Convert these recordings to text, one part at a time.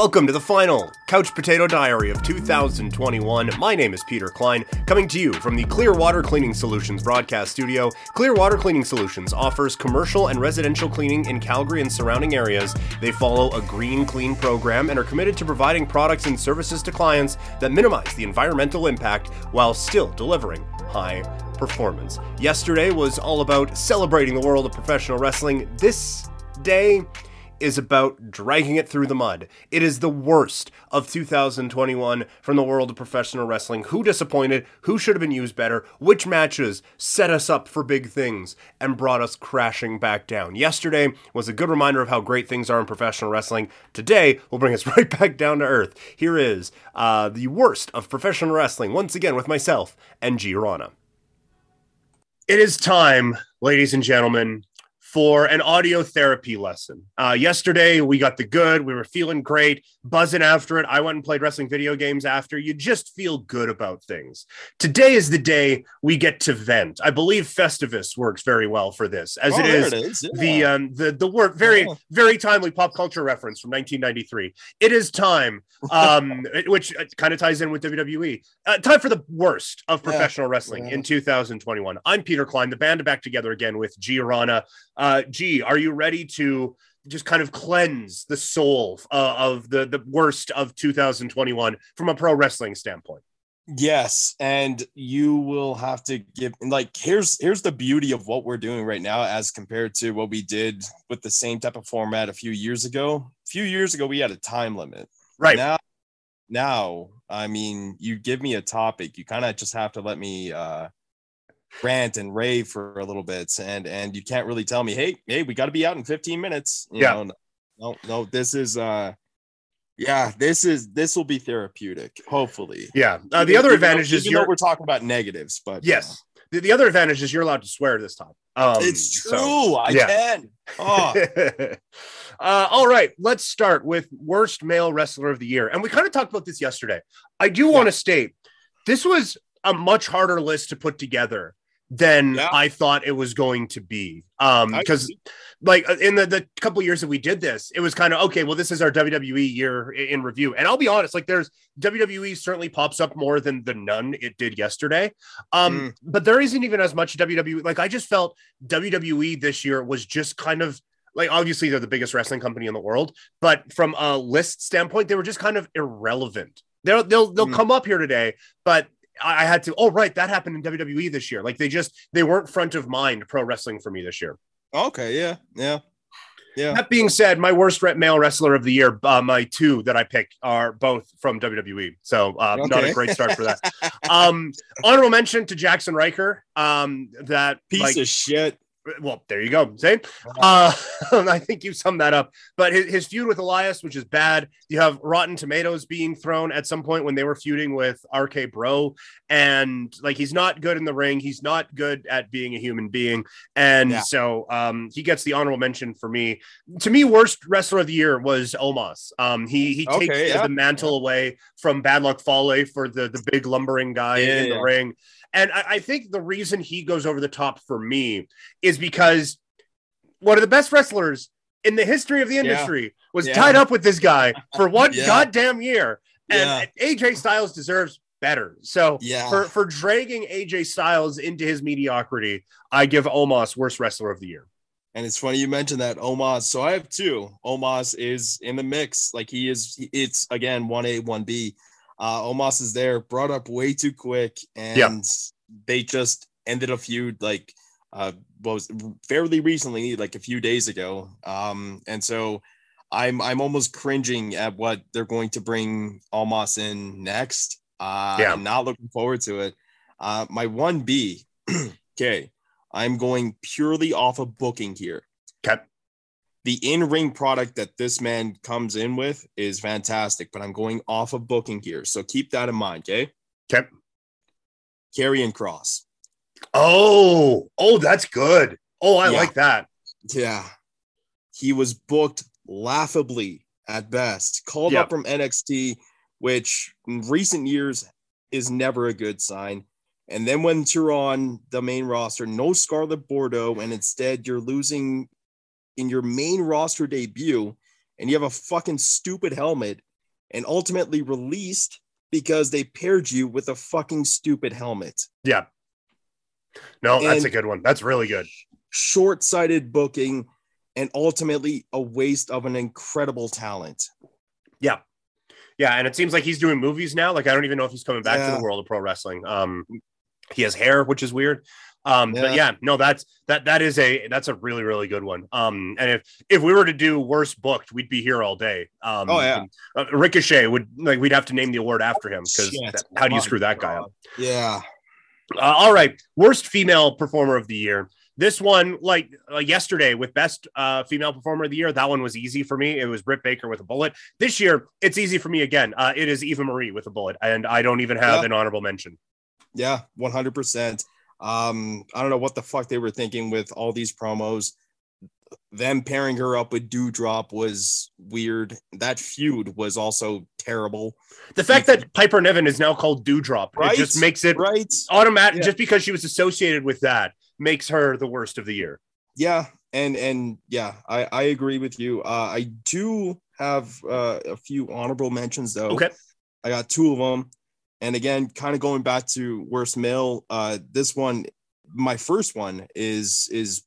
Welcome to the final Couch Potato Diary of 2021. My name is Peter Klein, coming to you from the Clearwater Cleaning Solutions broadcast studio. Clearwater Cleaning Solutions offers commercial and residential cleaning in Calgary and surrounding areas. They follow a green clean program and are committed to providing products and services to clients that minimize the environmental impact while still delivering high performance. Yesterday was all about celebrating the world of professional wrestling. This day is about dragging it through the mud. It is the worst of 2021 from the world of professional wrestling. Who disappointed? Who should have been used better? Which matches set us up for big things and brought us crashing back down? Yesterday was a good reminder of how great things are in professional wrestling. Today will bring us right back down to earth. Here is uh, the worst of professional wrestling, once again with myself and G. Rana. It is time, ladies and gentlemen, for an audio therapy lesson. Uh, yesterday, we got the good. We were feeling great, buzzing after it. I went and played wrestling video games after. You just feel good about things. Today is the day we get to vent. I believe Festivus works very well for this, as Oh, it is, it is, yeah. the um, the the word very Yeah. very timely pop culture reference from 1993. It is time, um, which kind of ties in with WWE. Uh, time for the worst of Yeah. professional wrestling Yeah. in 2021. I'm Peter Klein. The band back together again with Giorana. Uh, G, are you ready to just kind of cleanse the soul uh, of the the worst of 2021 from a pro wrestling standpoint? Yes, and you will have to give like here's here's the beauty of what we're doing right now as compared to what we did with the same type of format a few years ago. A few years ago we had a time limit. Right. Now now, I mean, you give me a topic, you kind of just have to let me uh rant and rave for a little bit and and you can't really tell me, "Hey, hey, we got to be out in 15 minutes." You Yeah. know, no, no, this is uh yeah, this is this will be therapeutic, hopefully. Yeah. Uh, the Even- other advantage though- is you're we're talking about negatives, but yes. The, the other advantage is you're allowed to swear this time. Um, it's true. so- I yeah. can. Oh, uh, all right, let's start with worst male wrestler of the year. And we kind of talked about this yesterday. I do want to state this was a much harder list to put together than Yeah. I thought it was going to be. Um, because like uh, in the, the couple years that we did this, it was kind of okay. Well, this is our WWE year in review, and I'll be honest, like there's WWE certainly pops up more than the none it did yesterday. Um, Mm. but there isn't even as much WWE. Like I just felt WWE this year was just kind of like obviously they're the biggest wrestling company in the world, but from a list standpoint, they were just kind of irrelevant. They'll they'll they'll Mm. come up here today, but I I had to. Oh, right, that happened in WWE this year. Like they just they weren't front of mind pro wrestling for me this year. okay. Yeah. Yeah. Yeah. That being said, my worst male wrestler of the year, uh, my two that I picked are both from WWE. So uh, not a great start for that. um, honorable mention to Jaxson Ryker. Um, that Piece like, of shit. Well, there you go, Same. Uh, I think you summed that up. But his, his feud with Elias, which is bad. You have Rotten Tomatoes being thrown at some point when they were feuding with RK Bro, and like he's not good in the ring. He's not good at being a human being, and Yeah. so um, he gets the honorable mention for me. To me, worst wrestler of the year was Omos. Um, he he takes Okay, the, yeah, the mantle away from Bad Luck Fale for the the big lumbering guy Yeah, in the ring. And I, I think the reason he goes over the top for me is because one of the best wrestlers in the history of the industry was Yeah. tied up with this guy for one Yeah. goddamn year. Yeah. And AJ Styles deserves better. So Yeah. for, for dragging AJ Styles into his mediocrity, I give Omos worst wrestler of the year. And it's funny you mentioned that Omos. So I have two. Omos is in the mix. Like he is, it's again, 1A, 1B. Uh, Omos is there, brought up way too quick. And Yeah. they just ended a feud like uh was fairly recently, like a few days ago. Um, and so I'm I'm almost cringing at what they're going to bring Omos in next. Uh Yeah. I'm not looking forward to it. Uh my 1B, okay. I'm going purely off of booking here. Okay. The in-ring product that this man comes in with is fantastic, but I'm going off of booking here. So keep that in mind, okay? Okay. Karrion Kross. Oh, oh, that's good. Oh, I Yeah. like that. Yeah. He was booked laughably at best, called Yeah. up from NXT, which in recent years is never a good sign. And then when you're on the main roster, no Scarlett Bordeaux, and instead you're losing in your main roster debut, and you have a fucking stupid helmet and ultimately released because they paired you with a fucking stupid helmet. Yeah. No, that's a good one. That's really good. Short sighted booking and ultimately a waste of an incredible talent. Yeah. Yeah, and it seems like he's doing movies now. Like I don't even know if he's coming back to the world of pro wrestling. Um he has hair, which is weird. Um but Yeah. yeah, no that's that that is a that's a really really good one. Um and if if we were to do worst booked, we'd be here all day. Um Oh, yeah. uh, Ricochet would like we'd have to name the award after him Shit. how do you screw that guy up? Yeah. Uh, all right, worst female performer of the year. This one, like uh, yesterday with best uh, female performer of the year, that one was easy for me. It was Britt Baker with a bullet. This year, it's easy for me again. Uh, it is Eva Marie with a bullet, and I don't even have Yeah. an honorable mention. Yeah, 100%. Um, I don't know what the fuck they were thinking with all these promos. Them pairing her up with Doudrop was weird. That feud was also terrible. The fact that Piper Niven is now called Doudrop, Right? it just makes it Right? automatic. Yeah. Just because she was associated with that makes her the worst of the year. Yeah, and and yeah, I I agree with you. Uh, I do have uh, a few honorable mentions though. Okay. I got two of them, and again, kind of going back to worst male. Uh, this one, my first one is is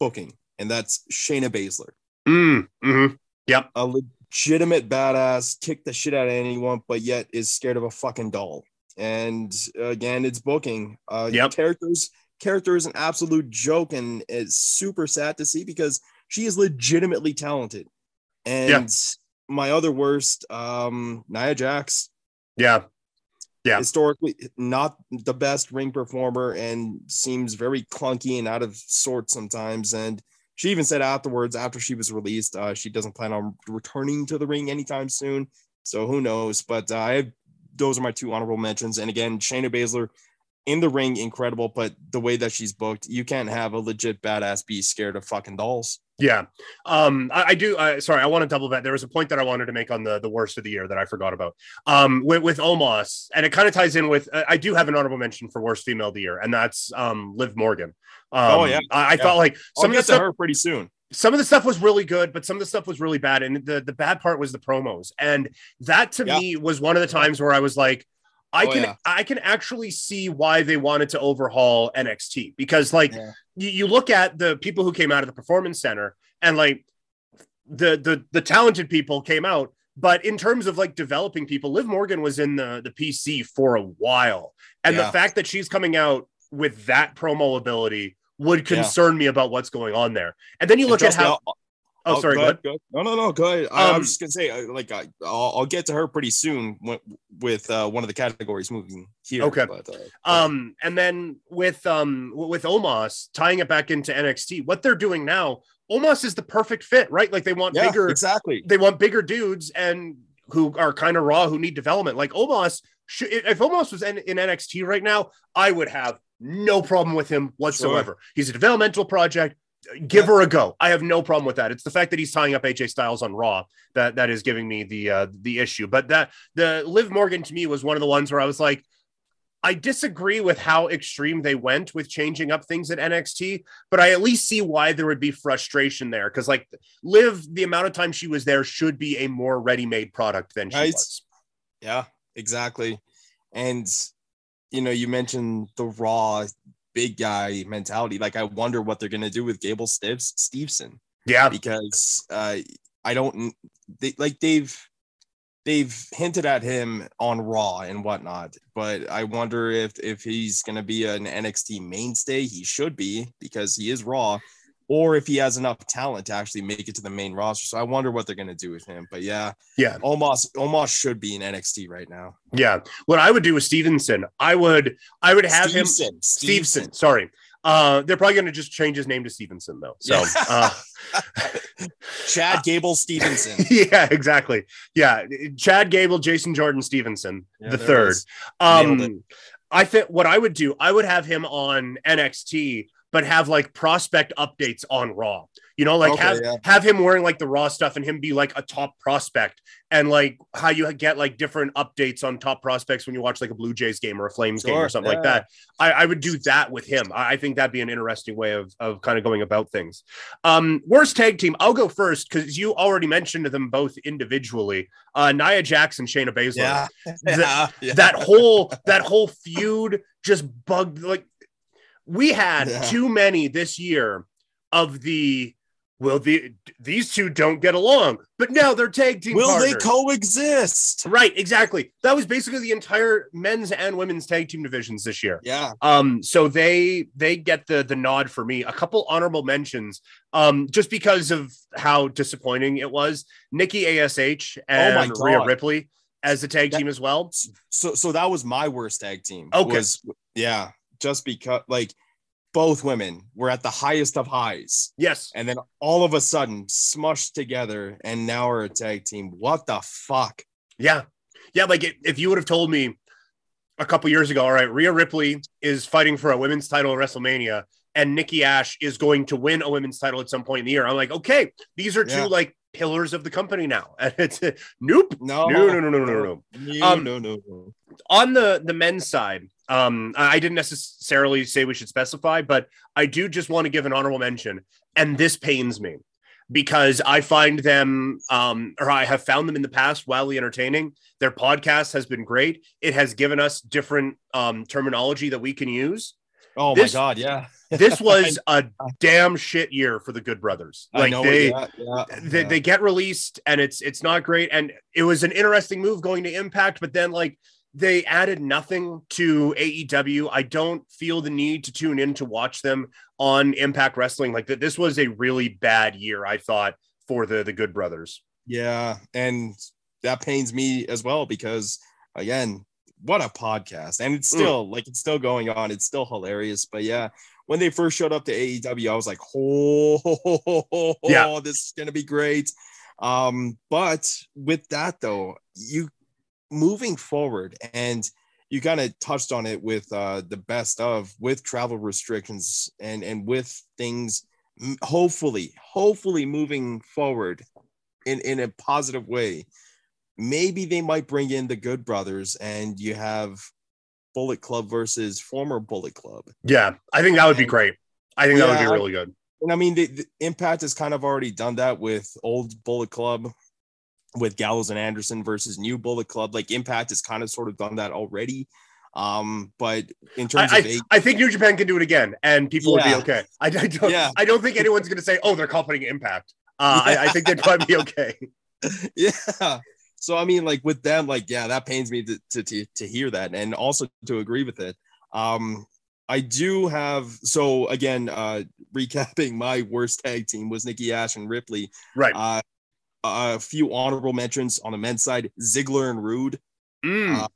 booking, and that's Shayna Baszler. Mm, mhm. Yep. A legitimate badass, kick the shit out of anyone, but yet is scared of a fucking doll. And again, it's booking. Uh, Yep. characters character is an absolute joke, and it's super sad to see because she is legitimately talented. And my other worst, um, Nia Jax, Yeah, Yeah. historically not the best ring performer and seems very clunky and out of sorts sometimes. And she even said afterwards, after she was released, uh, she doesn't plan on returning to the ring anytime soon. So who knows? But uh, I have, those are my two honorable mentions. And again, Shayna Baszler in the ring, incredible. But the way that she's booked, you can't have a legit badass be scared of fucking dolls. Yeah. Um, I, I do. Uh, sorry, I want to double that. There was a point that I wanted to make on the, the worst of the year that I forgot about. Um, with, with Omos, and it kind of ties in with. Uh, I do have an honorable mention for worst female of the year, and that's um, Liv Morgan. Um, Oh, yeah. I, I Yeah. thought like I'll some of the to stuff. her pretty soon. Some of the stuff was really good, but some of the stuff was really bad, and the the bad part was the promos, and that to Yeah. me was one of the times where I was like. I Oh, can yeah. I can actually see why they wanted to overhaul NXT because like Yeah. you, you look at the people who came out of the performance center and like the the the talented people came out but in terms of like developing people liv morgan was in the the pc for a while and Yeah. the fact that she's coming out with that promo ability would concern me about what's going on there and then you look at how me, I'll- oh sorry go ahead. go ahead. No, no, no. Go ahead. I, I Um, was just gonna say, uh, like, I, I'll, I'll get to her pretty soon with, uh, one of the categories moving here. Okay. But, uh, Um, and then with um with Omos tying it back into NXT, what they're doing now, Omos is the perfect fit, right? Like they want yeah, bigger, exactly. they want bigger dudes and who are kind of raw, who need development. Like Omos, if Omos was in, in NXT right now, I would have no problem with him whatsoever. He's a developmental project. Give her a go. I have no problem with that. It's the fact that he's tying up AJ Styles on Raw that that is giving me the uh, the issue. But that the Liv Morgan to me was one of the ones where I was like, I disagree with how extreme they went with changing up things at NXT, but I at least see why there would be frustration there. Because like Liv, the amount of time she was there should be a more ready-made product than she Right. was. Yeah, exactly. And you know, you mentioned the raw big guy mentality. Like, I wonder what they're gonna do with Gable Stives Steveson Yeah, because uh, I don't they like they've they've hinted at him on Raw and whatnot, but I wonder if if he's gonna be an NXT mainstay. He should be because he is Raw, or if he has enough talent to actually make it to the main roster. So I wonder what they're gonna do with him. But yeah, yeah, Omos Omos should be in NXT right now. yeah. What I would do with Stevenson, I would, I would have him Stevenson, Stevenson. Sorry, uh, they're probably going to just change his name to Stevenson though. So. Yeah. Uh, Chad Gable Stevenson. yeah, exactly. Yeah, Chad Gable, Jason Jordan Stevenson, Yeah, the third. Um, I think what I would do, I would have him on NXT, but have like prospect updates on Raw. You know, like Okay, have yeah. have him wearing like the Raw stuff and him be like a top prospect, and like how you get like different updates on top prospects when you watch like a Blue Jays game or a Flames game or Sure, something like that. I, I would do that with him. I, I think that'd be an interesting way of of kind of going about things. Um, worst tag team. I'll go first because you already mentioned them both individually. Uh, Nia Jackson, Shayna Baszler Yeah. Yeah. that whole that whole feud just bugged like we had Yeah. too many this year of the well the these two don't get along but now they're tag team Will they coexist? right exactly that was basically the entire men's and women's tag team divisions this year Yeah. um so they they get the the nod for me a couple honorable mentions um just because of how disappointing it was nikki ash and Oh Rhea ripley as a tag That- team as well So so that was my worst tag team. Okay. Was, yeah. Just because like both women were at the highest of highs. yes And then all of a sudden smushed together and now we're a tag team. What the fuck? Yeah. Yeah. Like it, if you would have told me a couple years ago, all right, Rhea Ripley is fighting for a women's title at WrestleMania and Nikki Ash is going to win a women's title at some point in the year. I'm like, okay, these are two Yeah. like pillars of the company now. And it's nope. No. No, no, no, no, no, no, no. No, Um, no, no, no. On the the men's side, um, I didn't necessarily say we should specify, but I do just want to give an honorable mention, and this pains me because I find them, um, or I have found them in the past wildly entertaining. Their podcast has been great. It has given us different um, terminology that we can use. Oh this- my god, yeah. This was a damn shit year for the Good Brothers. Like they, yeah, yeah, they, yeah. they get released and it's it's not great and it was an interesting move going to impact but then like they added nothing to AEW I don't feel the need to tune in to watch them on Impact Wrestling like that this was a really bad year I thought for the the Good Brothers Yeah, and that pains me as well because again, what a podcast. And it's Mm. still like it's still going on. It's still hilarious. But yeah, when they first showed up to AEW, I was like, oh, Yeah. this is gonna be great. Um, but with that though, you moving forward and you kind of touched on it with uh the best of with travel restrictions and and with things hopefully hopefully moving forward in in a positive way. Maybe they might bring in the good brothers and you have bullet club versus former bullet club. Yeah I think that would be great. I think that would be really good. and i mean the, the impact has kind of already done that with old bullet club with gallows and anderson versus new bullet club like impact has kind of sort of done that already. Um but in terms I, of I think New Japan can do it again and people would be okay. I, I don't Yeah. I don't think anyone's going to say oh they're copying Impact. Uh, I, I think they'd probably be okay. Yeah. So i mean like with them like yeah that pains me to, to to to hear that and also to agree with it. Um i do have so again uh recapping my worst tag team was nikki ash and ripley. Right. Uh a few honorable mentions on the men's side ziggler and Roode Mm. uh,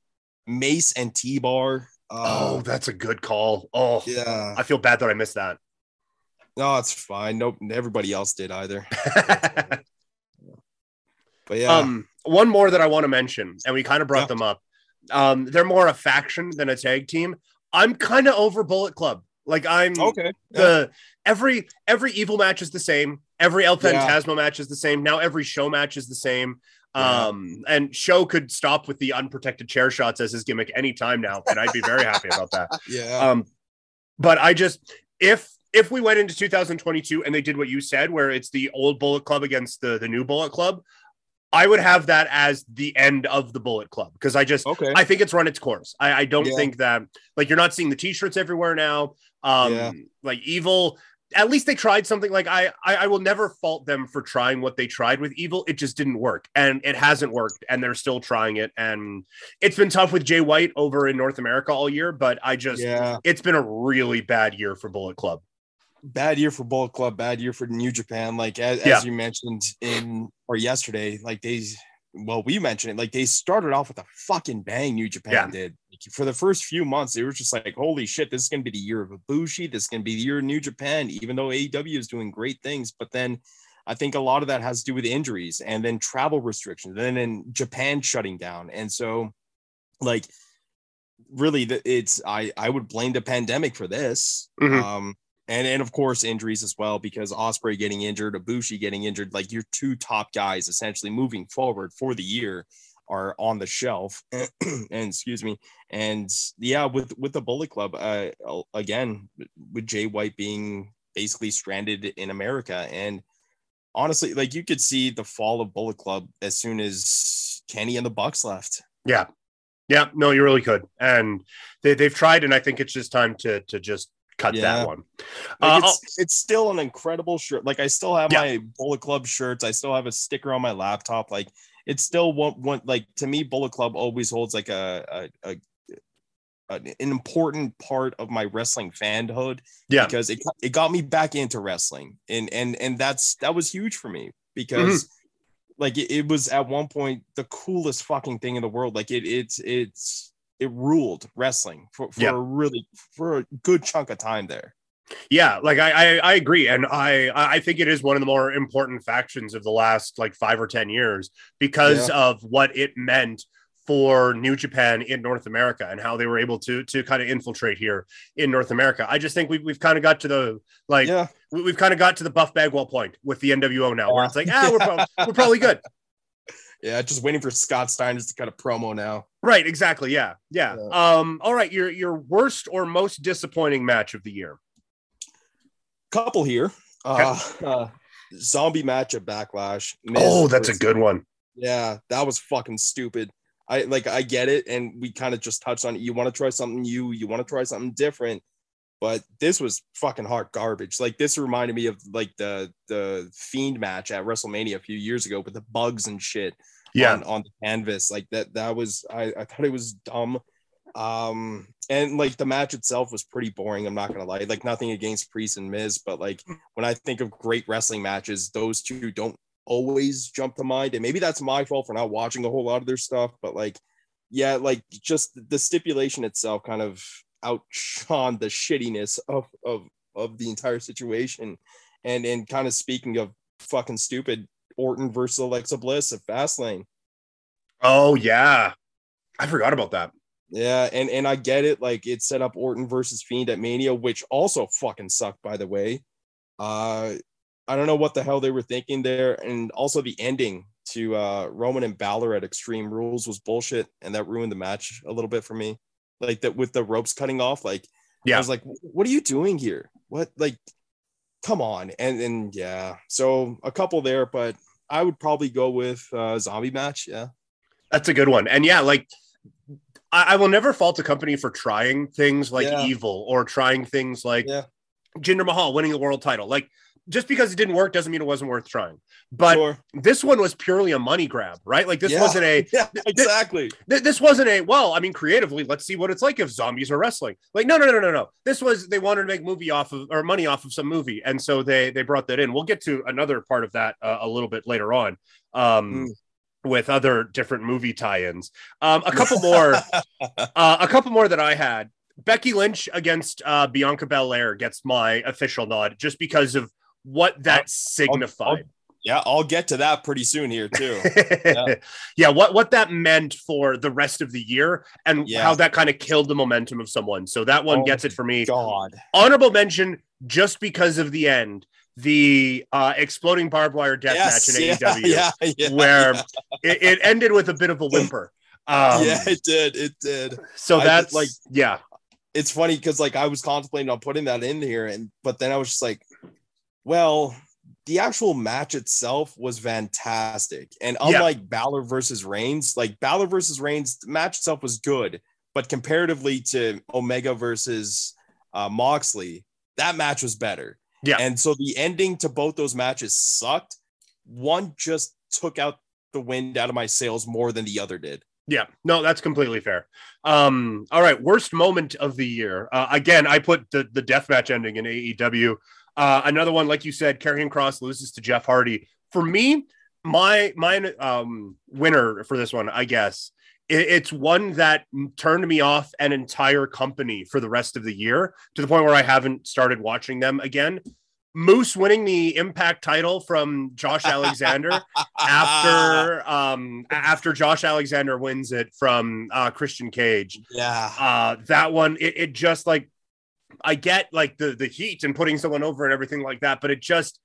mace and t-bar oh uh, that's a good call oh yeah I feel bad that I missed that. no it's fine nope everybody else did either but yeah Um, one more that I want to mention, and we kind of brought Yeah. them up. Um, they're more a faction than a tag team. I'm kind of over Bullet Club. Like I'm okay the every every evil match is the same. Every El Yeah. Match is the same. Now every SHO match is the same. Yeah. Um, and SHO could stop with the unprotected chair shots as his gimmick anytime now, and I'd be very happy about that. yeah Um, but I just if if we went into 2022 and they did what you said, where it's the old Bullet Club against the the new Bullet Club, I would have that as the end of the Bullet Club because I just okay I think it's run its course. I, I don't Yeah. think that like you're not seeing the t-shirts everywhere now. Um, Yeah. like evil. At least they tried something. Like I, I, I will never fault them for trying what they tried with evil. It just didn't work, and it hasn't worked, and they're still trying it. And it's been tough with Jay White over in North America all year. But I just, yeah it's been a really bad year for Bullet Club. bad year for Bullet Club, bad year for New Japan. Like as, Yeah. as you mentioned in or yesterday, like they well, we mentioned it, like they started off with a fucking bang, New Japan Yeah. did. For the first few months, it was just like, holy shit, this is gonna be the year of Ibushi, this is gonna be the year of New Japan, even though AEW is doing great things. But then I think a lot of that has to do with injuries and then travel restrictions, and then in Japan shutting down. And so like really the, it's I I would blame the pandemic for this. Mhm. Um and and of course injuries as well because Ospreay getting injured, Ibushi getting injured, like your two top guys essentially moving forward for the year are on the shelf. and excuse me, and yeah, with with the Bullet Club, uh, again with Jay White being basically stranded in America, and honestly, like you could see the fall of Bullet Club as soon as Kenny and the Bucks left. Yeah, yeah, no, you really could, and they, they've tried, and I think it's just time to to just cut yeah. that one. Like uh, it's, it's still an incredible shirt. Like I still have yeah. my Bullet Club shirts. I still have a sticker on my laptop. Like it's still one one like to me, Bullet Club always holds like a a, a an important part of my wrestling fanhood. Yeah, because it it got me back into wrestling, and and and that's that was huge for me because. Mm-hmm. Like it, it was at one point the coolest fucking thing in the world. Like it, it's it's it ruled wrestling for, for yeah. a really for a good chunk of time there. Yeah, like I, I, I agree, and I I think it is one of the more important factions of the last like five or ten years because yeah. of what it meant for New Japan in North America and how they were able to to kind of infiltrate here in North America. I just think we've we've kind of got to the like yeah. we've kind of got to the Buff Bagwell point with the NWO now, where it's like ah we're, pro- we're probably good. Yeah, just waiting for Scott Steiner to cut a promo now. Right, exactly. Yeah, yeah. yeah. Um, all right, your your worst or most disappointing match of the year. Couple here. Uh, uh zombie match at Backlash. Oh, that's a good one. Yeah, that was fucking stupid. I like I get it, and we kind of just touched on it. You want to try something new, you want to try something different, but this was fucking hard garbage. Like this reminded me of like the the Fiend match at WrestleMania a few years ago with the bugs and shit. Yeah, on, on the canvas like that. That was I I thought it was dumb. Um, and like the match itself was pretty boring. I'm not gonna lie. Like nothing against Priest and Miz, but like when I think of great wrestling matches, those two don't always jump to mind. And maybe that's my fault for not watching a whole lot of their stuff. But like, yeah, like just the stipulation itself kind of outshone the shittiness of of of the entire situation. And and kind of speaking of fucking stupid, Orton versus Alexa Bliss at Fastlane. Oh yeah, I forgot about that. Yeah, and and I get it. Like it set up Orton versus Fiend at Mania, which also fucking sucked, by the way. Uh, I don't know what the hell they were thinking there, and also the ending to uh Roman and Balor at Extreme Rules was bullshit, and that ruined the match a little bit for me like that with the ropes cutting off. Like, yeah, I was like, what are you doing here? What like, come on, and and yeah, so a couple there, but I would probably go with uh, zombie match. Yeah, that's a good one, and yeah, like. I, I will never fault a company for trying things like yeah. evil or trying things like yeah. Jinder Mahal winning the world title. Like just because it didn't work doesn't mean it wasn't worth trying. But sure. this one was purely a money grab, right? Like this yeah. wasn't a yeah, exactly. Th- this wasn't a well. I mean, creatively, let's see what it's like if zombies are wrestling. Like no, no, no, no, no. This was they wanted to make movie off of or money off of some movie, and so they they brought that in. We'll get to another part of that uh, a little bit later on. Um, mm with other different movie tie-ins. Um, a couple more, uh, a couple more that I had. Becky Lynch against uh, Bianca Belair gets my official nod just because of what that I'll, signified. I'll, I'll, yeah, I'll get to that pretty soon here too. yeah. yeah, what what that meant for the rest of the year and yeah. how that kind of killed the momentum of someone. So that one oh gets it for me. God. Honorable mention just because of the end the uh, exploding barbed wire death yes, match in yeah, AEW, yeah, yeah, where it, it, ended with a bit of a whimper. Um, yeah, it did. It did. So that's like, yeah, it's funny because like I was contemplating on putting that in here, and but then I was just like, well, the actual match itself was fantastic. And unlike yeah. Balor versus Reigns, like Balor versus Reigns, the match itself was good. But comparatively to Omega versus uh, Moxley, that match was better. Yeah. And so the ending to both those matches sucked. One just took out the wind out of my sails more than the other did. Yeah, no, that's completely fair. Um, all right, worst moment of the year. Uh, again, I put the the death match ending in AEW. Uh, another one, like you said, Karrion Kross loses to Jeff Hardy. For me, my my um, winner for this one, I guess, it's one that turned me off an entire company for the rest of the year to the point where I haven't started watching them again. Moose winning the Impact title from Josh Alexander after um after Josh Alexander wins it from uh Christian Cage. Yeah. Uh that one it, it just like I get like the the heat and putting someone over and everything like that, but it just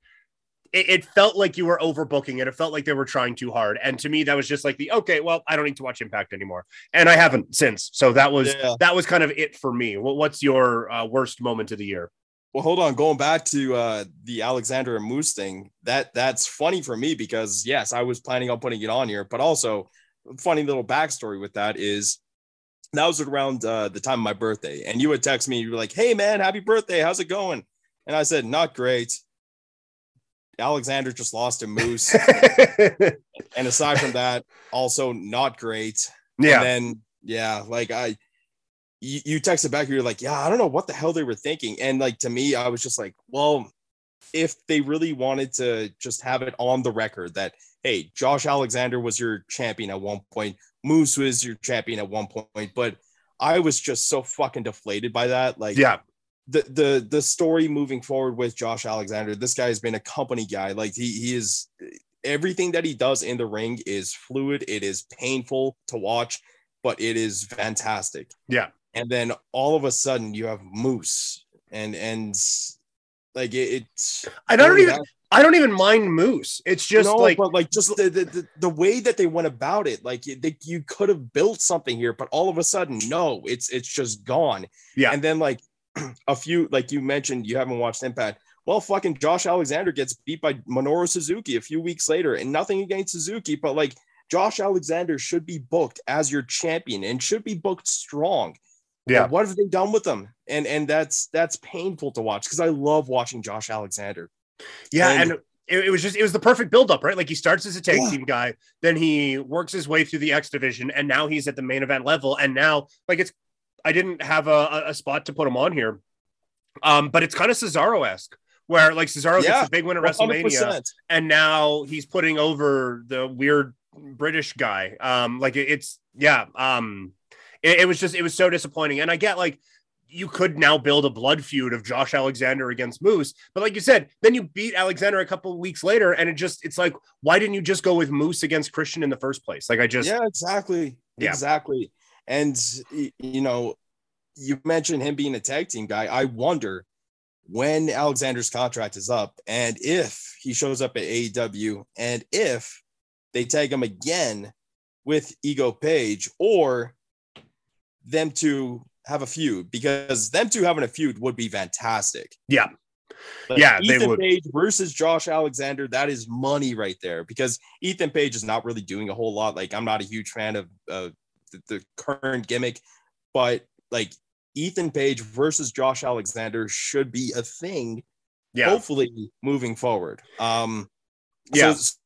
it, it, felt like you were overbooking it. It felt like they were trying too hard. And to me, that was just like the okay, well, I don't need to watch Impact anymore. And I haven't since. So that was yeah. that was kind of it for me. What's your uh, worst moment of the year? Well, hold on. Going back to uh, the Alexander and Moose thing, that that's funny for me because yes, I was planning on putting it on here, but also funny little backstory with that is that was around uh, the time of my birthday, and you would text me, you were like, "Hey man, happy birthday! How's it going?" And I said, "Not great." Alexander just lost a Moose, and aside from that, also not great. Yeah. And then yeah, like I you, you texted back, you're like, yeah, I don't know what the hell they were thinking. And like to me, I was just like, well, if they really wanted to just have it on the record that hey, Josh Alexander was your champion at one point, Moose was your champion at one point, but I was just so fucking deflated by that. Like, yeah, the the the story moving forward with Josh Alexander, this guy has been a company guy. Like he he is everything that he does in the ring is fluid. It is painful to watch, but it is fantastic. Yeah and then all of a sudden you have moose and and like it, it's i don't even that, i don't even mind moose it's just no, like but like just the, the the way that they went about it like they, you could have built something here but all of a sudden no it's it's just gone yeah and then like a few like you mentioned you haven't watched impact well, fucking Josh Alexander gets beat by Minoru Suzuki a few weeks later, and nothing against Suzuki, but like Josh Alexander should be booked as your champion and should be booked strong. Yeah. what have they done with them? And and that's that's painful to watch because I love watching Josh Alexander. Yeah, and, and it, it, was just it was the perfect buildup, right? Like he starts as a tag yeah. team guy, then he works his way through the X division, and now he's at the main event level. And now, like it's I didn't have a, a spot to put him on here. Um, but it's kind of Cesaro-esque where like Cesaro yeah, gets a big win at WrestleMania, and now he's putting over the weird British guy. Um, like it, it's yeah. Um, it, it was just it was so disappointing. And I get like you could now build a blood feud of Josh Alexander against Moose. But like you said, then you beat Alexander a couple weeks later, and it just it's like, why didn't you just go with Moose against Christian in the first place? Like I just Yeah, exactly. Yeah. Exactly. And you know, you mentioned him being a tag team guy. I wonder when Alexander's contract is up and if he shows up at AEW and if they tag him again with Ego Page or them to have a feud because them two having a feud would be fantastic. Yeah. But yeah, Ethan they would. Page versus Josh Alexander, that is money right there because Ethan Page is not really doing a whole lot. Like, I'm not a huge fan of uh, the, the current gimmick, but like Ethan Page versus Josh Alexander should be a thing. Yeah. Hopefully moving forward. Um, yeah. So,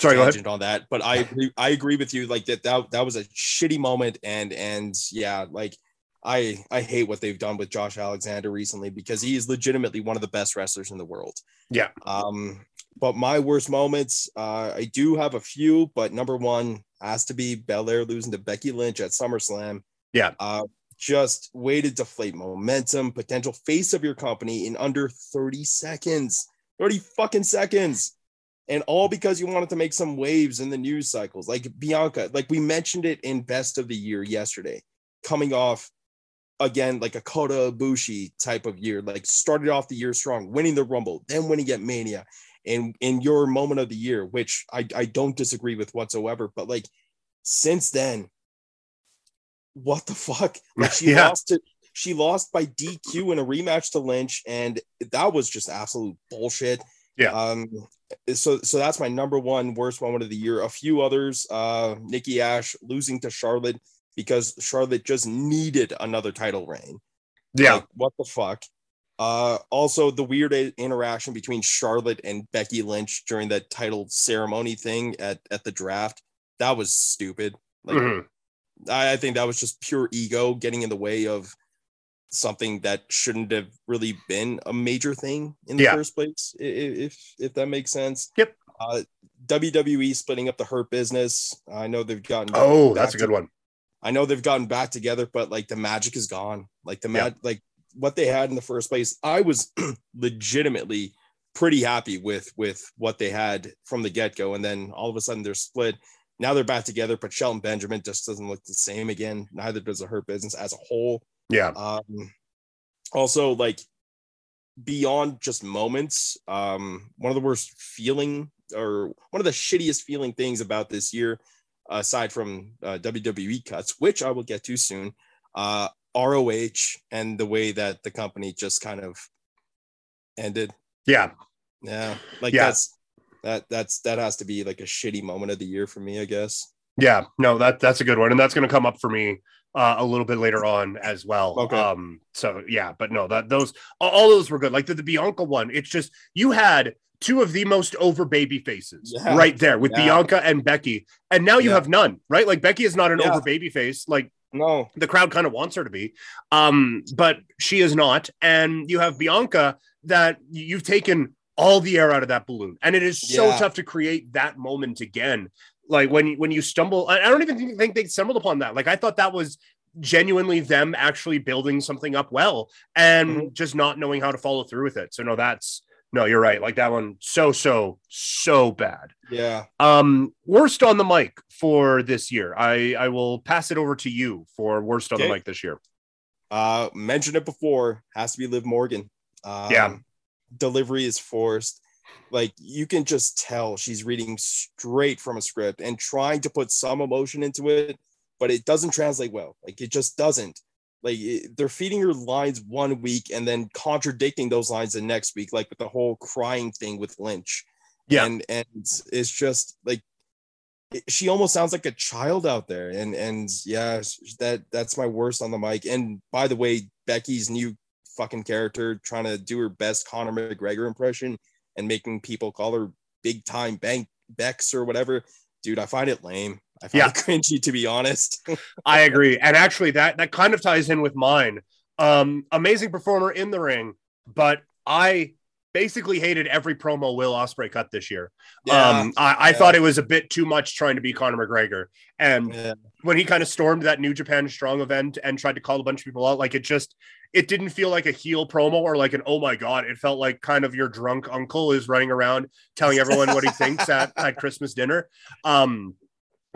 Sorry, go ahead. on that, but I I agree with you. Like that, that that was a shitty moment, and and yeah, like I I hate what they've done with Josh Alexander recently because he is legitimately one of the best wrestlers in the world. Yeah. Um, but my worst moments, uh, I do have a few, but number one has to be Belair losing to Becky Lynch at SummerSlam. Yeah. Uh, just way to deflate momentum, potential face of your company in under 30 seconds. 30 fucking seconds and all because you wanted to make some waves in the news cycles. Like Bianca, like we mentioned it in best of the year yesterday, coming off again like a Kota Ibushi type of year, like started off the year strong, winning the Rumble, then winning at Mania, and in your moment of the year, which I, I don't disagree with whatsoever, but like since then, what the fuck? Like she yeah. lost to she lost by DQ in a rematch to Lynch, and that was just absolute bullshit. Yeah. Um, so so that's my number one worst moment of the year. A few others, uh, Nikki Ash losing to Charlotte because Charlotte just needed another title reign. Yeah. Like, what the fuck? Uh, also the weird interaction between Charlotte and Becky Lynch during that title ceremony thing at, at the draft. That was stupid. Like, mm-hmm. I, I think that was just pure ego getting in the way of something that shouldn't have really been a major thing in the yeah. first place, if if that makes sense. Yep. Uh, WWE splitting up the Hurt business. I know they've gotten. Oh, that's a good one. I know they've gotten back together, but like the magic is gone. Like the mag, yeah. like what they had in the first place. I was legitimately pretty happy with with what they had from the get go, and then all of a sudden they're split. Now they're back together, but Shelton Benjamin just doesn't look the same again. Neither does the Hurt business as a whole. Yeah. Um, also, like beyond just moments, um, one of the worst feeling or one of the shittiest feeling things about this year, aside from uh, WWE cuts, which I will get to soon, uh, ROH and the way that the company just kind of ended. Yeah. Yeah. Like Yeah. that's that that's that has to be like a shitty moment of the year for me, I guess. Yeah, no, that that's a good one, and that's going to come up for me uh, a little bit later on as well. Okay. Um, so yeah, but no, that those all- those were good. Like the, the Bianca one, it's just you had two of the most over baby faces Yeah. right there with Yeah. Bianca and Becky, and now you Yeah. have none. Right, like Becky is not an over baby face. Like No. the crowd kind of wants her to be, um, but she is not. And you have Bianca that you've taken all the air out of that balloon, and it is so Yeah. tough to create that moment again. Like when when you stumble, I don't even think- they stumbled upon that. Like I thought that was genuinely them actually building something up well and Mhm. just not knowing how to follow through with it. So no, that's no, you're right. Like that one, so so so bad. Yeah. Um, worst on the mic for this year. I I will pass it over to you for worst on the mic this year. Uh mentioned it before, has to be Liv Morgan. Um, Yeah. Delivery is forced. Like you can just tell she's reading straight from a script and trying to put some emotion into it, but it doesn't translate well. Like it just doesn't. Like it- they're feeding her lines one week and then contradicting those lines the next week, like with the whole crying thing with Lynch. Yeah. And and it's just like it- she almost sounds like a child out there and and yeah that that's my worst on the mic and by the way becky's new fucking character trying to do her best conor mcgregor impression and making people call her big time bank bex or whatever dude i find it lame i find Yeah. it cringy to be honest I agree. And actually that that kind of ties in with mine. Um amazing performer in the ring, but I basically hated every promo Will Ospreay cut this year. um I, I yeah. thought it was a bit too much trying to be Conor McGregor. And yeah, when he kind of stormed that New Japan Strong event and tried to call a bunch of people out, like it just it didn't feel like a heel promo or like an oh my god. It felt like kind of your drunk uncle is running around telling everyone what he thinks at, at Christmas dinner. Um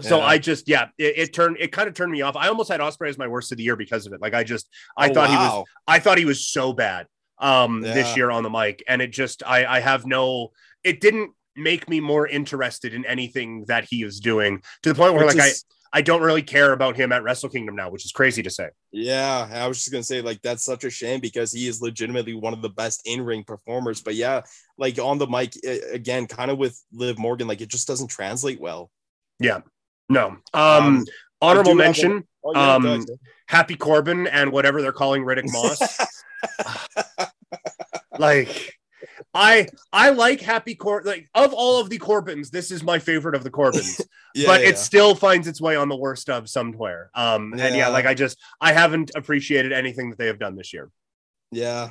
so Yeah. I just yeah, it, it turned it kind of turned me off. I almost had Ospreay as my worst of the year because of it. Like I just I Oh, thought he was. I thought he was so bad um this year on the mic and it just I I have no it didn't make me more interested in anything that he is doing to the point where Which like is- I I don't really care about him at Wrestle Kingdom now, which is crazy to say. Yeah, I was just gonna say like that's such a shame because he is legitimately one of the best in-ring performers. But yeah, like on the mic eh, again, kind of with Liv Morgan, like it just doesn't translate well. No. Um, Um, honorable have a- mention, Oh, yeah, Um. Happy Corbin and whatever they're calling Riddick Moss. like I I like Happy Corbin. Like of all of the Corbins, this is my favorite of the Corbins. yeah, but yeah, it still finds its way on the worst of somewhere. Um, and yeah, Yeah. like I just I haven't appreciated anything that they have done this year. yeah.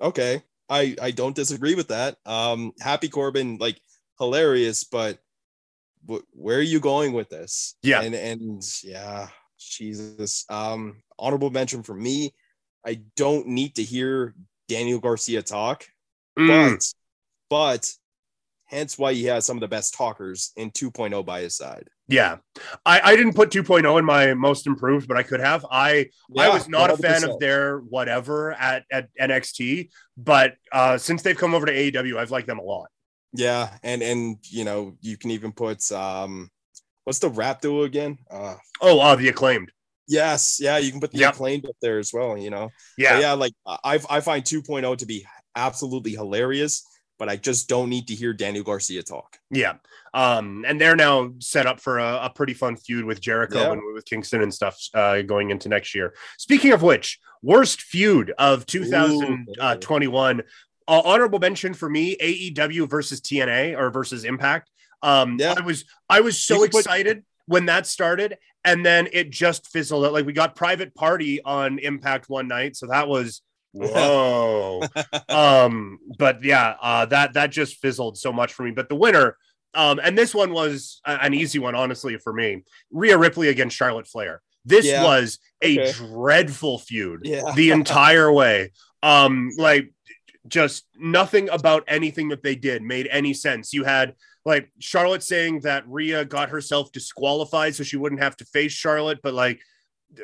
Okay, I I don't disagree with that. Um, Happy Corbin, like hilarious, but where are you going with this? Yeah. and and yeah, Jesus. Um, honorable mention for me. I don't need to hear Daniel Garcia talk. Mm, but but hence why he has some of the best talkers in 2.0 by his side. yeah, I, I didn't put 2.0 in my most improved, but I could have. I I was not a fan of their whatever at, at NXT, but uh, since they've come over to AEW, I've liked them a lot. Yeah, and and you know you can even put um what's the rap duo again? Uh Oh, uh, the acclaimed. yes, yeah, you can put the Yep. acclaimed up there as well, you know. Yeah, But yeah, like I I find 2.0 to be absolutely hilarious, but I just don't need to hear Daniel Garcia talk. Yeah. Um, and they're now set up for a, a pretty fun feud with Jericho Yeah. and with Kingston and stuff uh, going into next year. Speaking of which, worst feud of 2021. Uh, honorable mention for me: AEW versus TNA or versus Impact. Um, Yeah. I was I was so could put- excited when that started, and then it just fizzled out. Like we got Private Party on Impact one night, so that was whoa um but yeah uh that that just fizzled so much for me but the winner um and this one was a- an easy one honestly for me Rhea Ripley against Charlotte Flair this Yeah. was a Okay. dreadful feud Yeah. the entire way um like just nothing about anything that they did made any sense you had like Charlotte saying that Rhea got herself disqualified so she wouldn't have to face Charlotte but like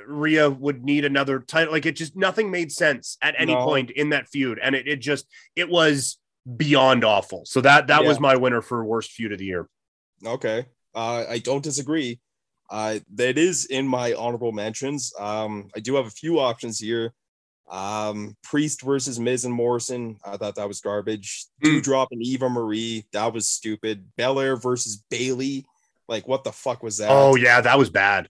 Rhea would need another title. Like it just nothing made sense at any No. point in that feud, and it, it just it was beyond awful. So that that was my winner for worst feud of the year. Okay. Uh, I don't disagree. Uh, that is in my honorable mentions. Um, I do have a few options here. Um, Priest versus Miz and Morrison. I thought that was garbage. Mm. Doudrop and Eva Marie. That was stupid. Belair versus Bayley. Like, what the fuck was that? Oh yeah, that was bad.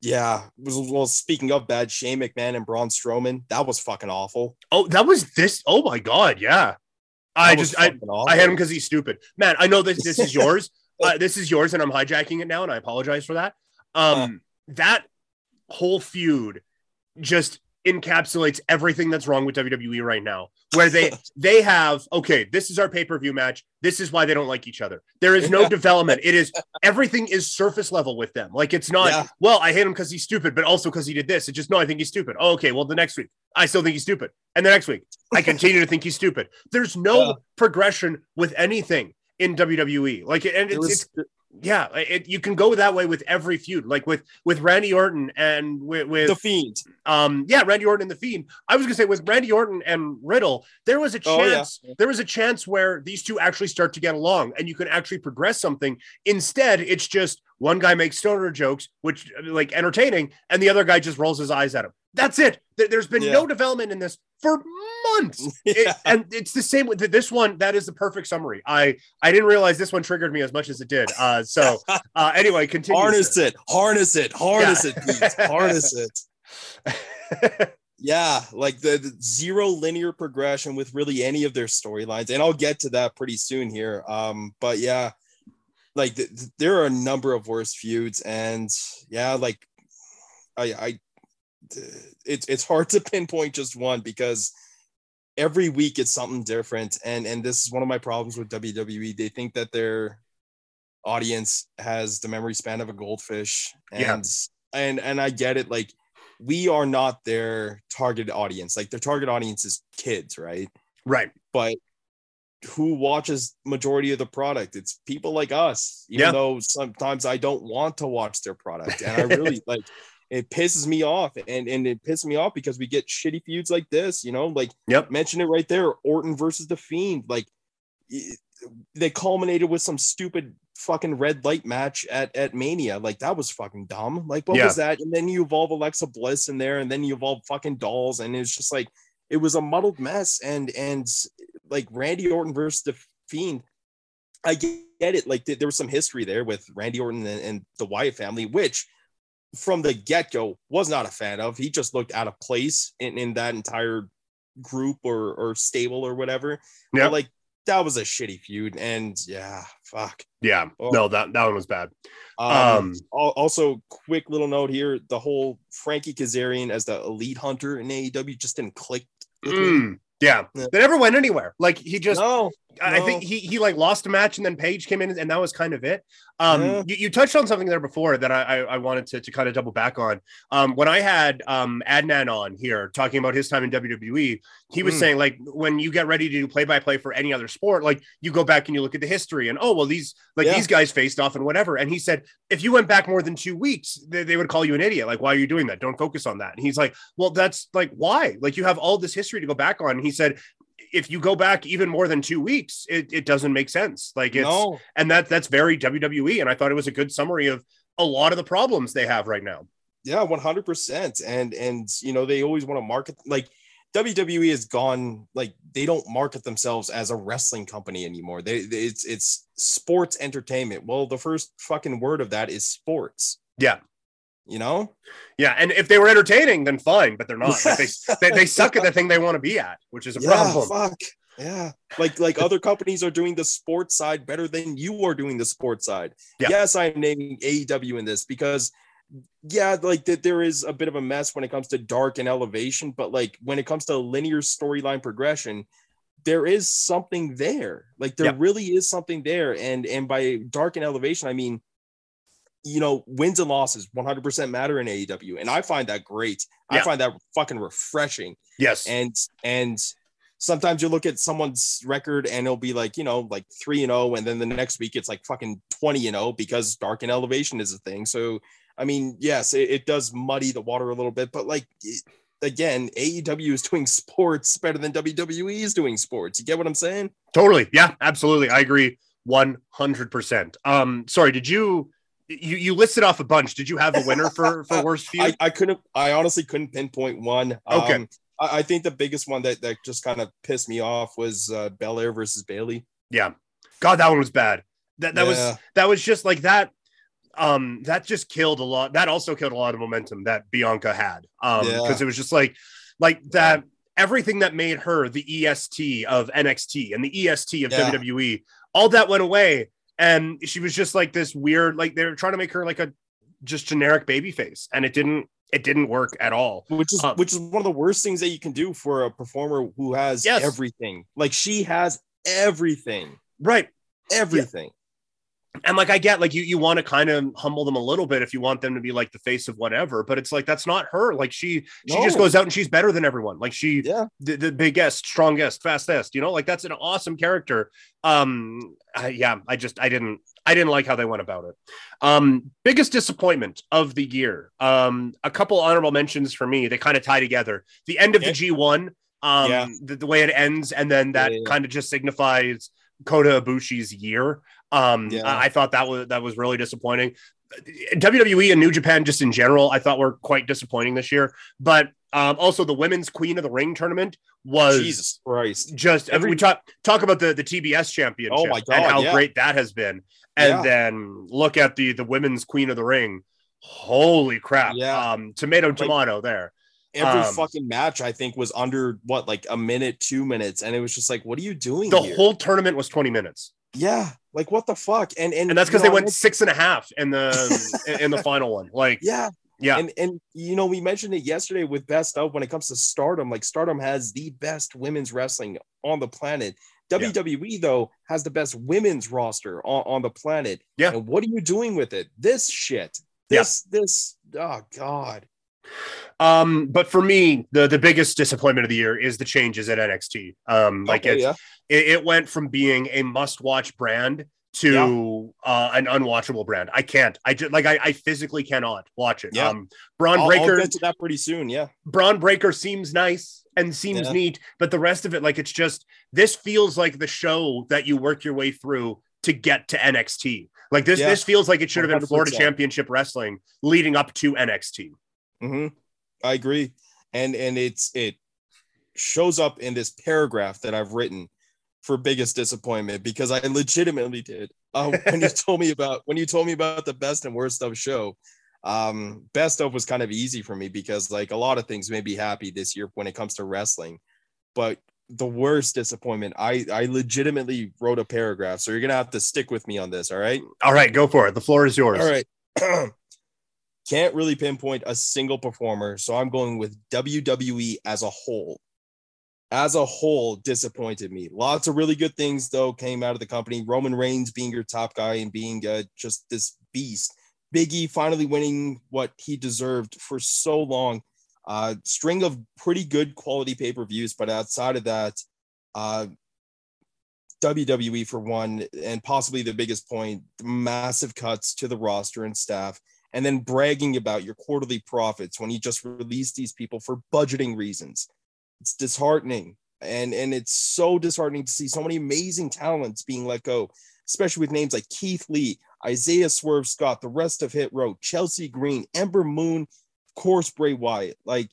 yeah. Was well. Speaking of bad, Shane McMahon and Braun Strowman. That was fucking awful. Oh, that was this. Oh my god, yeah. I That was just I awful. I hate him because he's stupid. Man, I know this this is yours. uh, this is yours, and I'm hijacking it now, and I apologize for that. Um, that whole feud just encapsulates everything that's wrong with WWE right now. Where they they have okay, this is our pay per view match. This is why they don't like each other. There is no Yeah. development. It is everything is surface level with them. Like it's not. Yeah. Well, I hate him because he's stupid, but also because he did this. It's just no, I think he's stupid. Oh, okay, well the next week I still think he's stupid, and the next week I continue to think he's stupid. There's no Yeah. progression with anything in WWE. Like, and It was- it's yeah, it, you can go that way with every feud, like with with Randy Orton and with, with the Fiend. um yeah randy orton and the fiend i was gonna say with randy orton and riddle there was a Oh, yeah. chance there was a chance where these two actually start to get along and you can actually progress something instead it's just one guy makes stoner jokes which like entertaining and the other guy just rolls his eyes at him that's it There- there's been Yeah. no development in this for months It- and it's the same with this one that is the perfect summary i i didn't realize this one triggered me as much as it did uh so uh anyway continue harness it, harness it, harness Yeah. it, Pete. harness it. Yeah, like the, the zero linear progression with really any of their storylines, and I'll get to that pretty soon here. Um, but yeah, like th- th- there are a number of worst feuds, and yeah, like I, I, it's it's hard to pinpoint just one because every week it's something different, and and this is one of my problems with WWE. They think that their audience has the memory span of a goldfish, Yeah. and and and I get it, like we are not their target audience. Like their target audience is kids, right? right But who watches majority of the product? It's people like us. Even Yeah. though sometimes I don't want to watch their product, and I really like it pisses me off, and and it pisses me off because we get shitty feuds like this. You know, like Yep. mention it right there, Orton versus the Fiend. Like they culminated with some stupid fucking red light match at at Mania. Like that was fucking dumb. Like what Yeah. was that? And then you evolve Alexa Bliss in there, and then you evolve fucking dolls, and it's just like it was a muddled mess. And and like Randy Orton versus the Fiend. I get it. Like th- there was some history there with Randy Orton and, and the Wyatt family, which from the get go was not a fan of. He just looked out of place in, in that entire group or or stable or whatever. Yeah. Like that was a shitty feud, and yeah, fuck. Yeah, Oh. no, that that one was bad. Um, Um, also, quick little note here: the whole Frankie Kazarian as the elite hunter in AEW just didn't click. Mm, yeah, Yeah. they never went anywhere. Like he just, no, I no. think he he like lost a match and then Paige came in and that was kind of it. Um, Yeah. you, you touched on something there before that I I, I wanted to, to kind of double back on. Um, when I had um Adnan on here talking about his time in WWE, he was Mm. saying like when you get ready to do play by play for any other sport, like you go back and you look at the history and oh well these like Yeah. these guys faced off and whatever. And he said if you went back more than two weeks, they, they would call you an idiot. Like why are you doing that? Don't focus on that. And he's like, well that's like why? Like you have all this history to go back on. And he said if you go back even more than two weeks, it, it doesn't make sense. Like it's no, and that that's very WWE. And I thought it was a good summary of a lot of the problems they have right now. yeah, one hundred percent. And and you know they always want to market like WWE has gone like they don't market themselves as a wrestling company anymore. They, they it's it's sports entertainment. Well, the first fucking word of that is sports. Yeah. You know, Yeah. And if they were entertaining, then fine, but they're not. Like, they, they, they suck at the thing they want to be at, which is a yeah, problem. fuck. Yeah. Like like other companies are doing the sports side better than you are doing the sports side. Yeah. Yes, I'm naming AEW in this because yeah, like that there is a bit of a mess when it comes to dark and elevation, but like when it comes to linear storyline progression, there is something there. Like there Yeah. really is something there. And and by dark and elevation, I mean you know, wins and losses 100% matter in AEW. And I find that great. I find that fucking refreshing Yes. and and sometimes you look at someone's record and it'll be like you know like 3 and 0 and then the next week it's like fucking 20 and 0 because dark and elevation is a thing so I mean, yes, it, it does muddy the water a little bit, but like it, again, AEW is doing sports better than WWE is doing sports. You get what I'm saying? Totally. Yeah, absolutely. I agree 100%. Um sorry, did you you you listed off a bunch. Did you have a winner for for worst feud? I, I couldn't I honestly couldn't pinpoint one. Okay. Um, I, I think the biggest one that that just kind of pissed me off was uh Belair versus Bayley. Yeah. God, that one was bad. That that was that was just like that. Um, that just killed a lot. That also killed a lot of momentum that Bianca had. Um, Yeah. because it was just like like that everything that made her the EST of NXT and the EST of Yeah. WWE, all that went away. And she was just like this weird, like they were trying to make her like a just generic baby face, and it didn't it didn't work at all. which is Um, which is one of the worst things that you can do for a performer who has Yes. everything. Like she has everything, Right. everything. And like I get like you you want to kind of humble them a little bit if you want them to be like the face of whatever, but it's like that's not her. Like she she just goes out and she's better than everyone. Like she Yeah, the, the biggest, strongest, fastest, you know, like that's an awesome character. Um I, yeah, I just I didn't I didn't like how they went about it. Um biggest disappointment of the year. Um a couple honorable mentions for me. They kind of tie together. The end of the G1 um Yeah. the, the way it ends and then that Yeah, yeah. kind of just signifies Kota Ibushi's year. Um, Yeah. I, I thought that was that was really disappointing. WWE and New Japan, just in general, I thought were quite disappointing this year. But um, also the women's Queen of the Ring tournament was Jesus Christ. just. Every- we talk talk about the the TBS championship Oh my God, and how yeah. great that has been, and Yeah. then look at the the women's Queen of the Ring. Holy crap! Yeah. Um, tomato tomato there. Every Um, fucking match I think was under what like a minute, two minutes, and it was just like, what are you doing? The here? whole tournament was twenty minutes, yeah, like what the fuck? And and and that's because they went six and a half in the in the final one. Like, Yeah, yeah, and and you know we mentioned it yesterday with best of when it comes to Stardom. Like Stardom has the best women's wrestling on the planet. WWE though has the best women's roster on, on the planet. Yeah. And what are you doing with it? This shit. Yeah. This this oh god. Um, but for me, the the biggest disappointment of the year is the changes at NXT. Um, like Okay, it's, yeah. It, it went from being a must-watch brand to uh, an unwatchable brand. I can't. I just like I, I physically cannot watch it. Yeah. Um, Bron I'll, I'll Breakker, get to that pretty soon. Yeah. Bron Breakker seems nice and seems Yeah. neat, but the rest of it, like it's just this feels like the show that you work your way through to get to NXT. Like this, Yeah. this feels like it should have been Florida 100%. Championship Wrestling leading up to NXT. hmm I agree, and and it's it shows up in this paragraph that I've written for biggest disappointment because I legitimately did. Uh, when you told me about when you told me about the best and worst of show, um, best of was kind of easy for me because like a lot of things made me happy this year when it comes to wrestling, but the worst disappointment, I I legitimately wrote a paragraph, so you're gonna have to stick with me on this. All right. All right, go for it. The floor is yours. All right. Can't really pinpoint a single performer, so I'm going with WWE as a whole. As a whole, disappointed me. Lots of really good things though came out of the company. Roman Reigns being your top guy and being uh, just this beast. Biggie finally winning what he deserved for so long. Uh, string of pretty good quality pay per views, but outside of that, uh, WWE for one, and possibly the biggest point, massive cuts to the roster and staff, and then bragging about your quarterly profits when you just release these people for budgeting reasons. It's disheartening. And, and it's so disheartening to see so many amazing talents being let go, especially with names like Keith Lee, Isaiah Swerve Scott, the rest of Hit Row, Chelsea Green, Ember Moon, of course, Bray Wyatt. Like,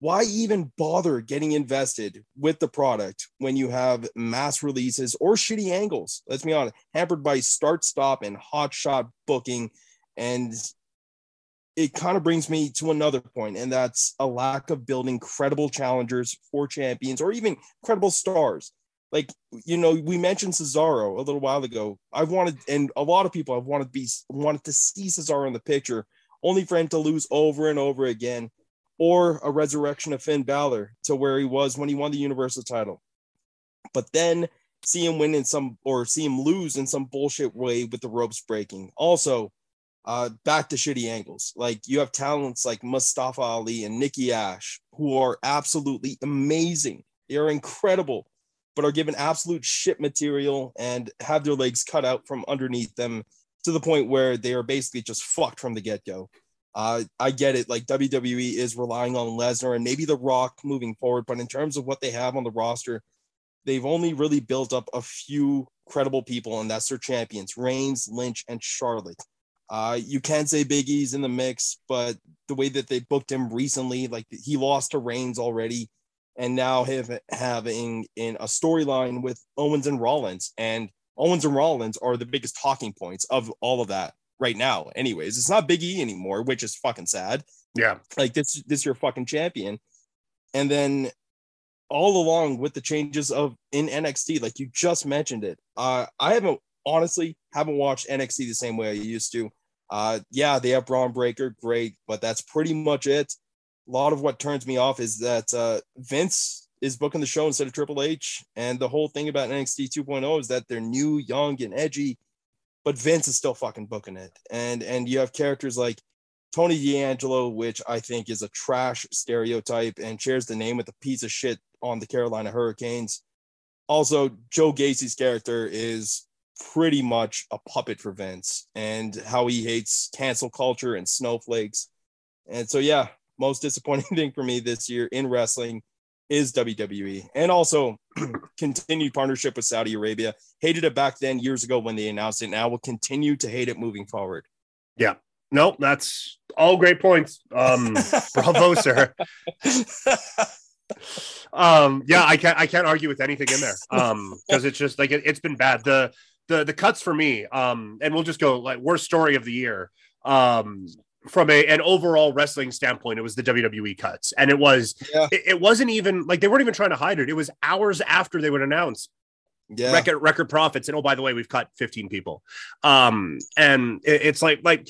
why even bother getting invested with the product when you have mass releases or shitty angles? Let's be honest, hampered by start stop and hot shot booking. And it kind of brings me to another point, and that's a lack of building credible challengers for champions or even credible stars. Like, you know, we mentioned Cesaro a little while ago. I've wanted, and a lot of people have wanted to be wanted to see Cesaro in the picture, only for him to lose over and over again or a resurrection of Finn Balor to where he was when he won the Universal title. But then see him win in some or see him lose in some bullshit way with the ropes breaking. Also, uh, back to shitty angles. Like you have talents like Mustafa Ali and Nikki Ash who are absolutely amazing. They are incredible, but are given absolute shit material and have their legs cut out from underneath them to the point where they are basically just fucked from the get go. Uh, I get it. Like WWE is relying on Lesnar and maybe The Rock moving forward, but in terms of what they have on the roster, they've only really built up a few credible people, and that's their champions Reigns, Lynch, and Charlotte. Uh, you can say Big E's in the mix, but the way that they booked him recently, like he lost to Reigns already, and now have, having in a storyline with Owens and Rollins, and Owens and Rollins are the biggest talking points of all of that right now. Anyways, it's not Big E anymore, which is fucking sad. Yeah, like this, this your fucking champion, and then all along with the changes of in NXT, like you just mentioned it. Uh, I haven't honestly haven't watched NXT the same way I used to. Uh, yeah, they have Bron Breakker, great, but that's pretty much it. A lot of what turns me off is that uh, Vince is booking the show instead of Triple H, and the whole thing about NXT 2.0 is that they're new, young, and edgy, but Vince is still fucking booking it. And and you have characters like Tony D'Angelo, which I think is a trash stereotype and shares the name with a piece of shit on the Carolina Hurricanes. Also, Joe Gacy's character is pretty much a puppet for Vince and how he hates cancel culture and snowflakes. And so, yeah, most disappointing thing for me this year in wrestling is WWE and also continued partnership with Saudi Arabia. Hated it back then years ago when they announced it. Now will continue to hate it moving forward. Yeah. No, that's all great points. Um, bravo, sir. um, yeah, I can't I can't argue with anything in there. Um, because it's just like it, has been bad. The the the cuts for me, um, and we'll just go like worst story of the year. Um, from a an overall wrestling standpoint, it was the WWE cuts, and it was yeah. it, it, wasn't even like they weren't even trying to hide it. It was hours after they would announce yeah. record record profits, and oh by the way, we've cut 15 people. Um, and it, it's like like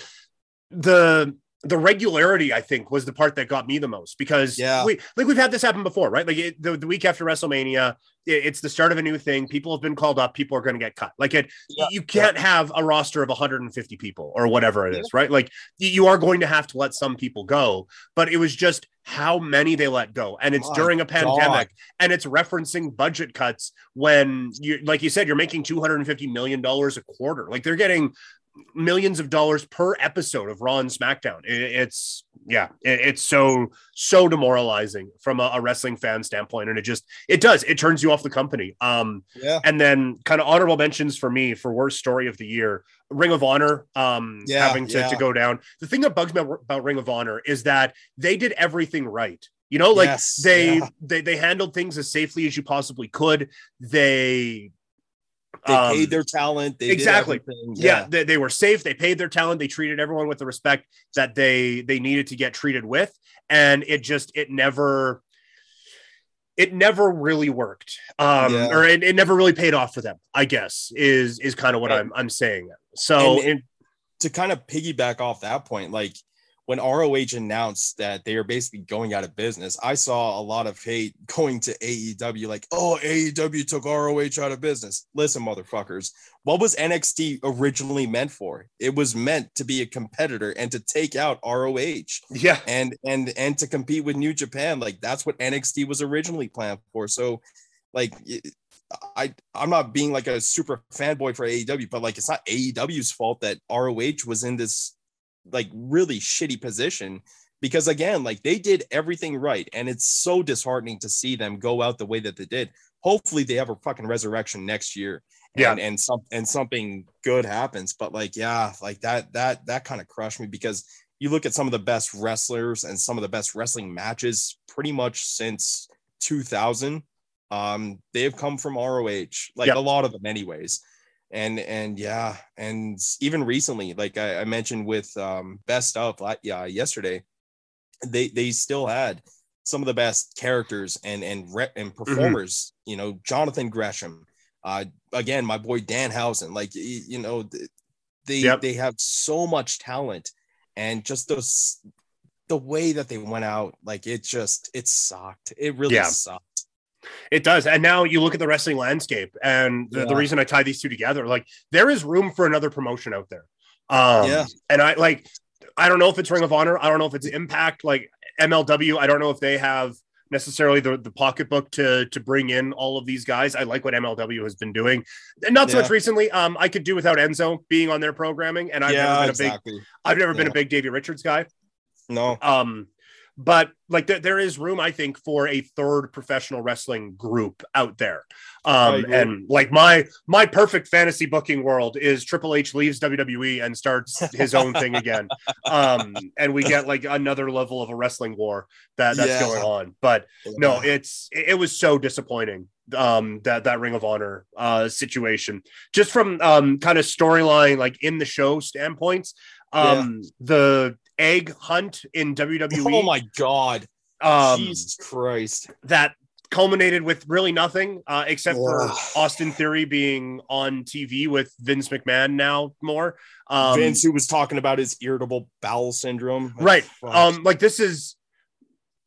the the regularity, I think, was the part that got me the most because yeah, we like we've had this happen before, right? Like it, the, the week after WrestleMania, it, it's the start of a new thing. People have been called up. People are going to get cut. Like it, yeah, you can't yeah. have a roster of 150 people or whatever it is, right? Like you are going to have to let some people go. But it was just how many they let go, and it's oh during a pandemic, God. and it's referencing budget cuts when you, like you said, you're making 250 million dollars a quarter. Like they're getting millions of dollars per episode of Raw and SmackDown. it's yeah, it's so so demoralizing from a, wrestling fan standpoint, and it just it does it turns you off the company. Um, yeah, and then kind of honorable mentions for me for worst story of the year. Ring of Honor, um, yeah, having to, yeah. to go down. The thing that bugs me about Ring of Honor is that they did everything right. You know, like yes, they yeah. they they handled things as safely as you possibly could. They they um, paid their talent. They exactly. Yeah, yeah they, they, were safe. They paid their talent. They treated everyone with the respect that they they needed to get treated with, and it just it never it never really worked, um, yeah. or it, it, never really paid off for them. I guess is is kind of what I'm I'm saying. So and, and to kind of piggyback off that point, like when ROH announced that they are basically going out of business, I saw a lot of hate going to AEW, like, oh, AEW took ROH out of business. Listen, motherfuckers, what was NXT originally meant for? It was meant to be a competitor and to take out ROH. Yeah. And and and to compete with New Japan. Like that's what NXT was originally planned for. So like I I'm not being like a super fanboy for AEW, but like it's not AEW's fault that ROH was in this like really shitty position because again, like they did everything right, and it's so disheartening to see them go out the way that they did. Hopefully, they have a fucking resurrection next year, and, yeah, and some and something good happens. But like, yeah, like that that that kind of crushed me because you look at some of the best wrestlers and some of the best wrestling matches pretty much since 2000 um they've come from ROH like a lot of them anyways and and yeah and even recently like i, I mentioned with um best of yeah yesterday they they still had some of the best characters and and rep and mm-hmm. performers mm-hmm. you know jonathan gresham uh again my boy danhausen like you know they yep. they have so much talent and just those the way that they went out like it just it sucked it really yeah. sucked it does. And now you look at the wrestling landscape, and the, yeah. the, reason I tie these two together, like there is room for another promotion out there. Um, yeah. And I like, I don't know if it's Ring of Honor. I don't know if it's Impact, like MLW. I don't know if they have necessarily the, the pocketbook to to bring in all of these guys. I like what MLW has been doing. Not so yeah. much recently. Um, I could do without Enzo being on their programming, and I've yeah, never been exactly. a big I've never yeah. been a big Davey Richards guy. No. Um, but like there, there is room, I think, for a third professional wrestling group out there. Um, and like my my perfect fantasy booking world is Triple H leaves WWE and starts his own thing again. Um, and we get like another level of a wrestling war that that's Yeah. going on. But no, it's it, it was so disappointing um that that ring of honor uh situation just from um kind of storyline like in the show standpoints um the egg hunt in WWE Oh my god. um Jesus Christ. that culminated with really nothing uh except for Austin Theory being on TV with Vince McMahon now more um Vince, who was talking about his irritable bowel syndrome. Right um like this is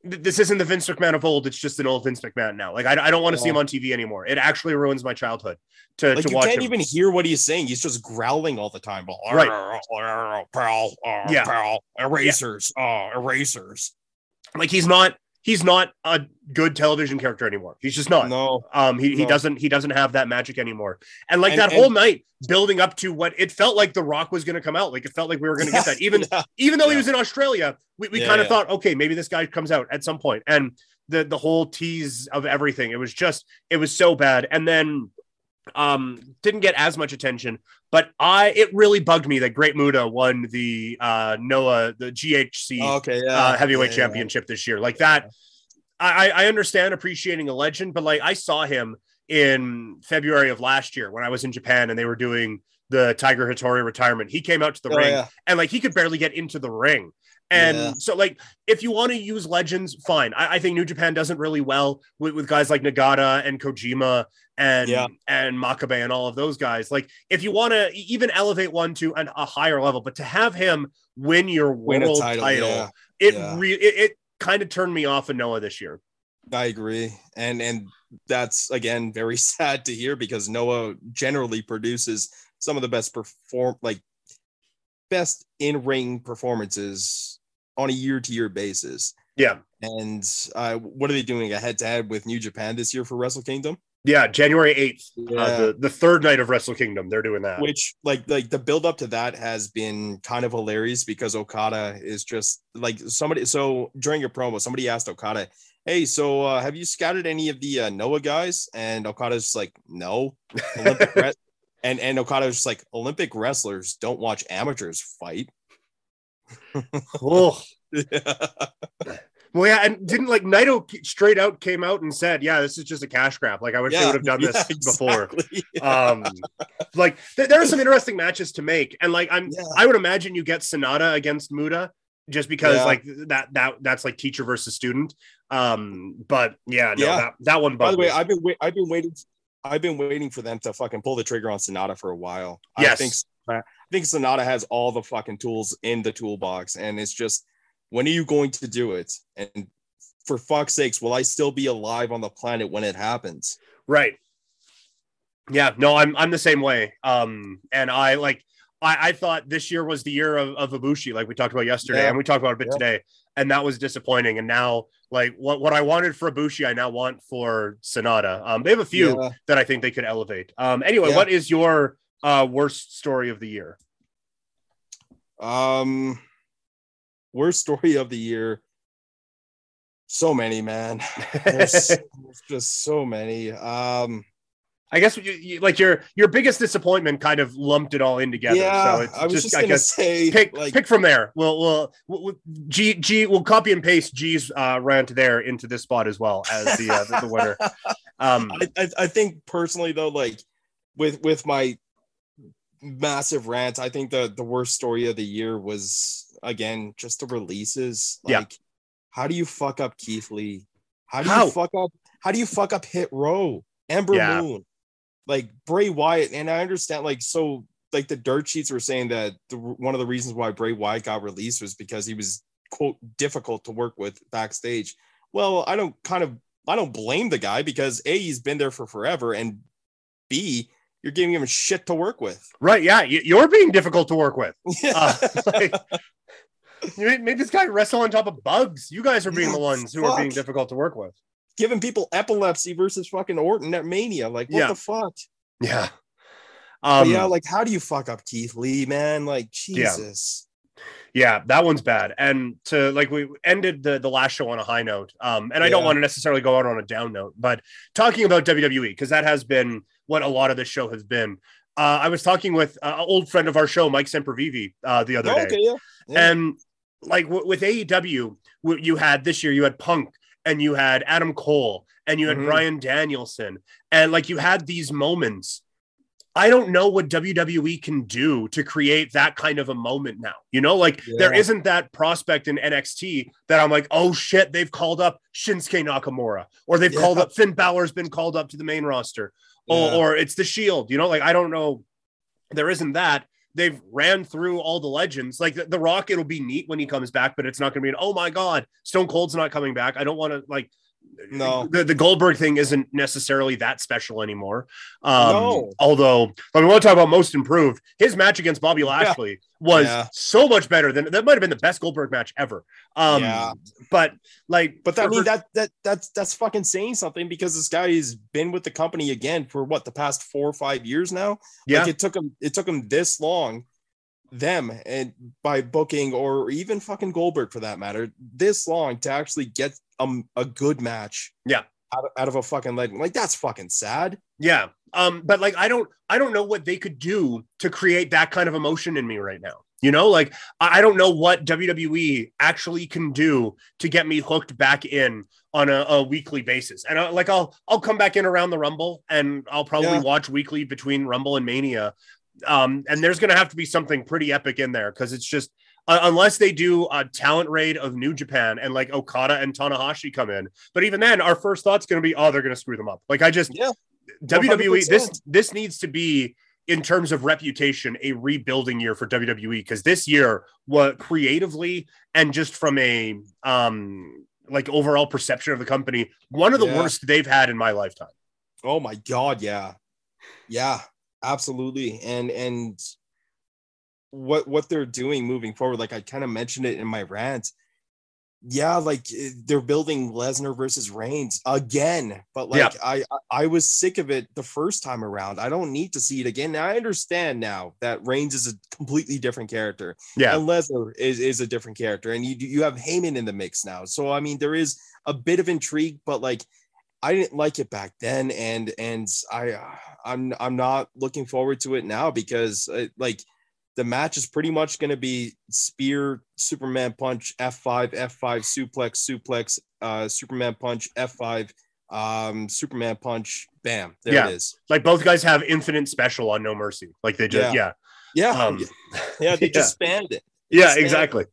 this isn't the Vince McMahon of old. It's just an old Vince McMahon now. Like I, I don't want to see him on TV anymore. It actually ruins my childhood to, like to you watch can't him. even hear what he's saying. He's just growling all the time. Right. Pal, Yeah. pal, erasers, uh, erasers. like he's not he's not a good television character anymore. He's just not. No, Um, he, he doesn't he doesn't have that magic anymore. And like And- that and- whole night building up to what it felt like The Rock was going to come out. Like it felt like we were going to get that. Even Yeah. even though he was in Australia, we, we Yeah, kind of yeah. thought, okay, maybe this guy comes out at some point. And the the whole tease of everything, it was just it was so bad. And then um didn't get as much attention, but I it really bugged me that Great Muta won the uh Noah the GHC okay, yeah, uh, heavyweight yeah, yeah. championship this year. Like that, I, I understand appreciating a legend, but like I saw him in February of last year when I was in Japan and they were doing the Tiger Hattori retirement. He came out to the Oh, ring yeah. and like he could barely get into the ring. And Yeah. so, like, if you want to use legends, fine. I, I think New Japan does it really well with, with guys like Nagata and Kojima and Yeah. and Makabe and all of those guys. Like, if you want to even elevate one to an, a higher level, but to have him win your Win world title, title, yeah. it re- it, it kind of turned me off of Noah this year. I agree, and and that's again very sad to hear because Noah generally produces some of the best perform like best in ring performances on a year to year basis. Yeah. And uh, what are they doing a head to head with New Japan this year for Wrestle Kingdom? Yeah, January 8th, Yeah. uh, the, the third night of Wrestle Kingdom, they're doing that. which like like the build up to that has been kind of hilarious because Okada is just like somebody so during your promo somebody asked Okada hey so uh, have you scouted any of the uh, Noah guys and Okada's just like no and and Okada was just like Olympic wrestlers don't watch amateurs fight oh, well, yeah, and didn't like Naito straight out came out and said, "Yeah, this is just a cash grab." Like I wish they would have done this yeah, before. exactly. Um, like th- there are some interesting matches to make, and like I'm, Yeah. I would imagine you get Sanada against Muta just because Yeah. like that that that's like teacher versus student. Um, but yeah, no, Yeah. that that one. By the way, me. I've been wait- I've been waiting. I've been waiting for them to fucking pull the trigger on Sanada for a while. I Yes. think I think Sanada has all the fucking tools in the toolbox, and it's just when are you going to do it? And for fuck's sakes, will I still be alive on the planet when it happens? Right. Yeah, no, I'm I'm the same way. Um, and I like I, I thought this year was the year of, of Ibushi, like we talked about yesterday, Yeah. and we talked about it a bit Yeah. today, and that was disappointing. And now, like what what I wanted for Ibushi, I now want for Sanada. Um, they have a few Yeah. that I think they could elevate. Um, anyway, what is your uh worst story of the year? Um, worst story of the year. So many, man. There's, there's just so many. Um, I guess you, you, like your your biggest disappointment kind of lumped it all in together. yeah, so it's I was just, just, gonna guess say, pick like, pick from there. We'll we'll, we'll we'll- G G we'll copy and paste G's uh, rant there into this spot as well as the uh, the, the winner. Um, I, I, I think personally though, like with with my massive rant, I think the the worst story of the year was again just the releases. Like, Yeah. how do you fuck up Keith Lee? How do How? you fuck up? How do you fuck up Hit Row? Ember Yeah. Moon, like Bray Wyatt, and I understand like so. Like the dirt sheets were saying that the, one of the reasons why Bray Wyatt got released was because he was quote difficult to work with backstage. Well, I don't kind of I don't blame the guy because A, he's been there for forever, and B, you're giving him shit to work with. right? Yeah, you, you're being difficult to work with. Yeah. Uh, like, you made, this guy wrestle on top of bugs. You guys are being Yeah, the ones who are being difficult to work with. giving people epilepsy versus fucking Orton at Mania. Like, what Yeah. the fuck? Yeah. Um, yeah, like, how do you fuck up Keith Lee, man? Like, Jesus. Yeah, that one's bad. And to like we ended the the last show on a high note. Um, and I don't want to necessarily go out on a down note, but talking about WWE because that has been what a lot of this show has been. Uh, I was talking with uh, an old friend of our show, Mike Sempervivi, uh, the other Oh, day, okay, yeah. yeah. and like w- with AEW, w- you had this year you had Punk and you had Adam Cole and you had Mhm. Bryan Danielson, and like you had these moments. I don't know what WWE can do to create that kind of a moment now. You know, like there Yeah. isn't that prospect in NXT that I'm like, oh shit, they've called up Shinsuke Nakamura or they've called up Finn Balor's been called up to the main roster Yeah. or, or it's the Shield. You know, like I don't know. There isn't that. They've ran through all the legends. Like the, the Rock, it'll be neat when he comes back, but it's not going to be an oh my god, Stone Cold's not coming back. I don't want to like. No. the, the Goldberg thing isn't necessarily that special anymore. Um, No. Although, when we want to talk about most improved, his match against Bobby Lashley was Yeah. so much better than that. Might have been the best Goldberg match ever. Um, Yeah. but like, But that, I mean that that that's that's fucking saying something because this guy's been with the company again for what the past four or five years now. yeah, Like it took him it took him this long, them and by booking or even fucking Goldberg for that matter, this long to actually get um a good match. Yeah. Out of, out of a fucking legend. Like that's fucking sad. Yeah. Um, but like I don't I don't know what they could do to create that kind of emotion in me right now. You know, like I I don't know what WWE actually can do to get me hooked back in on a, a weekly basis. And I, like I'll I'll come back in around the Rumble and I'll probably Yeah. watch weekly between Rumble and Mania. Um, and there's gonna have to be something pretty epic in there because it's just uh, unless they do a talent raid of New Japan and like Okada and Tanahashi come in. But even then, our first thought's gonna be, oh, they're gonna screw them up. Like I just Yeah. WWE this this needs to be in terms of reputation a rebuilding year for WWE because this year what creatively and just from a um like overall perception of the company one of the Yeah. worst they've had in my lifetime. Oh my god, yeah. Yeah, absolutely. And and what what they're doing moving forward, like I kind of mentioned it in my rant. Yeah, like they're building Lesnar versus Reigns again, but like Yeah. I I I was sick of it the first time around. I don't need to see it again. Now I understand now that Reigns is a completely different character Yeah. and Lesnar is, is a different character, and you you have Heyman in the mix now. So I mean, there is a bit of intrigue, but like I didn't like it back then, and and I I'm I'm not looking forward to it now because uh, like the match is pretty much going to be spear, Superman punch, F5, F5, suplex, suplex, uh, Superman punch, F5, um, Superman punch, bam, there Yeah. it is. Like both guys have infinite special on No Mercy. Like they just yeah. Yeah, Um yeah, they yeah. just spanned it. Yeah, Just, man. exactly.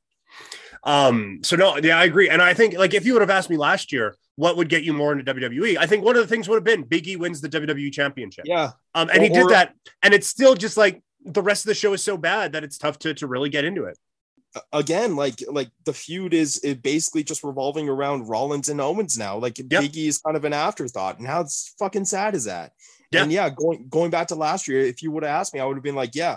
Um, so no, yeah, I agree. And I think like if you would have asked me last year what would get you more into WWE, I think one of the things would have been Big E wins the WWE championship. Yeah, Um, and he did that, and it's still just like the rest of the show is so bad that it's tough to to really get into it. again, like like the feud is is basically just revolving around Rollins and Owens now. Like Biggie is kind of an afterthought, and how fucking sad is that? Yeah. And yeah, going going back to last year, if you would have asked me, I would have been like, yeah,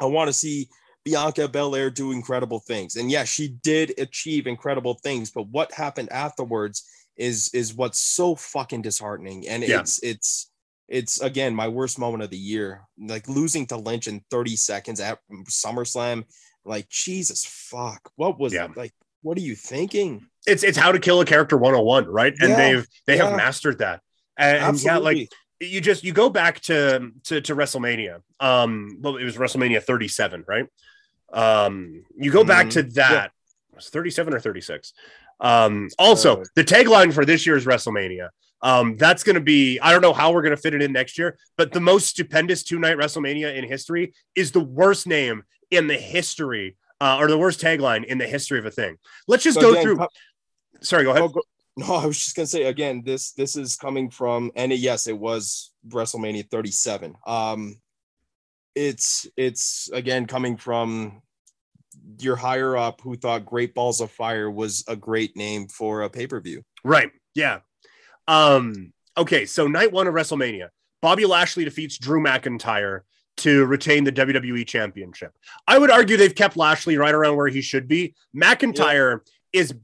I want to see Bianca Belair do incredible things, and yeah, she did achieve incredible things. But what happened afterwards is is what's so fucking disheartening, and Yeah. it's it's. It's again my worst moment of the year. Like losing to Lynch in 30 seconds at SummerSlam like Jesus fuck, what was Yeah. Like, what are you thinking? It's it's how to kill a character 101, right? And Yeah, they've they have mastered that. And, and yeah, like you just you go back to to to WrestleMania. Um, well, it was WrestleMania 37, right? Um, you go back Mhm. to that. It was 37 or 36. Um, also Uh, the tagline for this year's WrestleMania. Um, that's going to be, I don't know how we're going to fit it in next year, but the most stupendous two night WrestleMania in history is the worst name in the history, uh, or the worst tagline in the history of a thing. Let's just So go again, through. Sorry, go ahead. oh, go- no, I was just gonna say again, this this is coming from and yes, it was WrestleMania 37. Um it's it's again coming from your higher up who thought Great Balls of Fire was a great name for a pay-per-view. Right. Yeah. Um, okay, so night one of WrestleMania, Bobby Lashley defeats Drew McIntyre to retain the WWE championship. I would argue they've kept Lashley right around where he should be. McIntyre is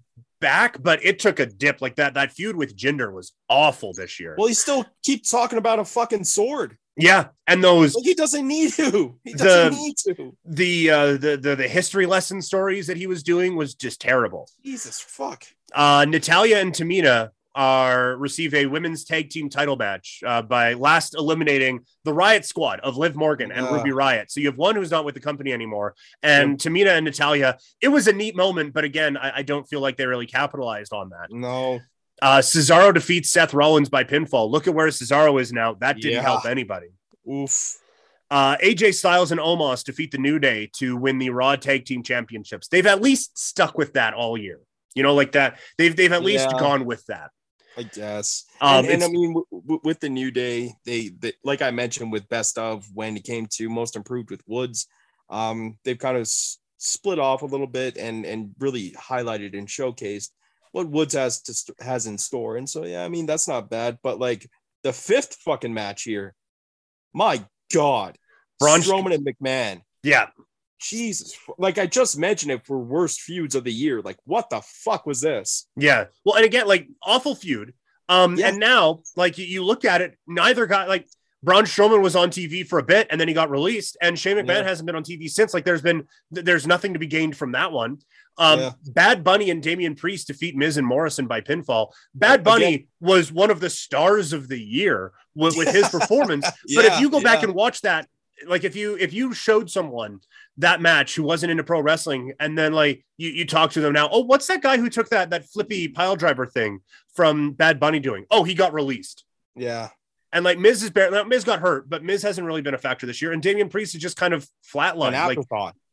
back, but it took a dip like that. That feud with Jinder was awful this year. Well, he still keeps talking about a fucking sword. Yeah, and those Like he doesn't need to. He doesn't The- need to. the uh the, the the history lesson stories that he was doing was just terrible. Jesus fuck. Uh Natalya and Tamina are receive a women's tag team title match uh, by last eliminating the Riot Squad of Liv Morgan and Yeah. Ruby Riot. So you have one who's not with the company anymore, and Tamina and Natalya. It was a neat moment, but again, I, I don't feel like they really capitalized on that. No. Uh, Cesaro defeats Seth Rollins by pinfall. Look at where Cesaro is now. That didn't Yeah. help anybody. Oof. Uh, AJ Styles and Omos defeat the New Day to win the Raw Tag Team Championships. They've at least stuck with that all year. You know, like that. They've they've at least Yeah. gone with that. I guess. Um, and, and I mean, w- w- with the new day, they, they like I mentioned with best of when it came to most improved with Woods, um, they've kind of s- split off a little bit and and really highlighted and showcased what Woods has to has in store. And so yeah, I mean that's not bad. But like the fifth fucking match here, my God, Braun- Strowman and McMahon. Yeah, Jesus, like I just mentioned it for worst feuds of the year. Like, what the fuck was this? yeah. Well, and again, like awful feud. Um, Yeah. and now, like you, you look at it, neither guy like Braun Strowman was on TV for a bit and then he got released, and Shane McMahon Yeah. hasn't been on TV since. Like, there's been there's nothing to be gained from that one. Um, Yeah. Bad Bunny and Damian Priest defeat Miz and Morrison by pinfall. Bad Bunny Again- was one of the stars of the year with, with his performance. But if you go back and watch that, like if you if you showed someone that match who wasn't into pro wrestling, and then like you you talk to them now, oh, what's that guy who took that that flippy pile driver thing from Bad Bunny doing? Oh, he got released. Yeah, And like Miz is barely Miz got hurt, but Miz hasn't really been a factor this year. And Damian Priest is just kind of an flatlined. Like,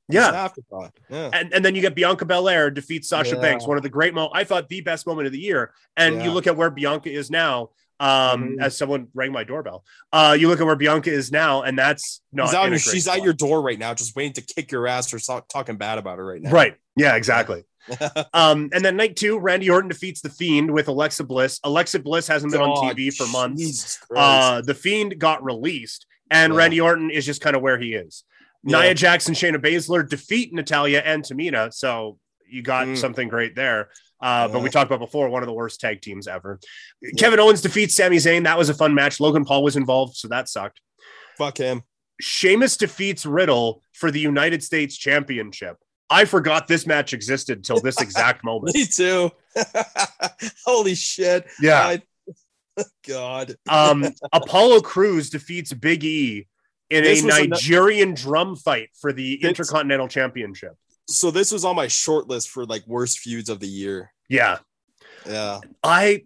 An yeah. afterthought. Yeah. And, and then you get Bianca Belair defeats Sasha Yeah. Banks, one of the great mo I thought the best moment of the year. And you look at where Bianca is now. Um, Mhm. as someone rang my doorbell, uh, you look at where Bianca is now, and that's not She's, out, she's at your door right now, just waiting to kick your ass or so- talking bad about her right now. right. Yeah, exactly. um, and then night two, Randy Orton defeats the Fiend with Alexa Bliss. Alexa Bliss hasn't been on TV for months. Uh, the Fiend got released, and Yeah. Randy Orton is just kind of where he is. Yeah. Nia Jackson, Shayna Baszler defeat Natalya and Tamina, so you got Mm. something great there. Uh, But we talked about before, one of the worst tag teams ever. Kevin Owens defeats Sami Zayn. That was a fun match. Logan Paul was involved, so that sucked. Fuck him. Sheamus defeats Riddle for the United States Championship. I forgot this match existed till this exact moment. Me too. Holy shit. Yeah. I- God. Um, Apollo Crews defeats Big E in This a Nigerian drum fight for the This- Intercontinental Championship. So this was on my short list for like worst feuds of the year. Yeah. Yeah. I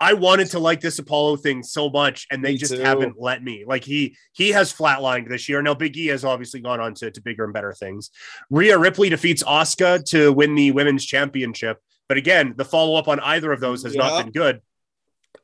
I wanted to like this Apollo thing so much, and they Me just too. haven't let me. Like he he has flatlined this year. Now Big E has obviously gone on to, to bigger and better things. Rhea Ripley defeats Asuka to win the women's championship. But again, the follow-up on either of those has Yeah. not been good.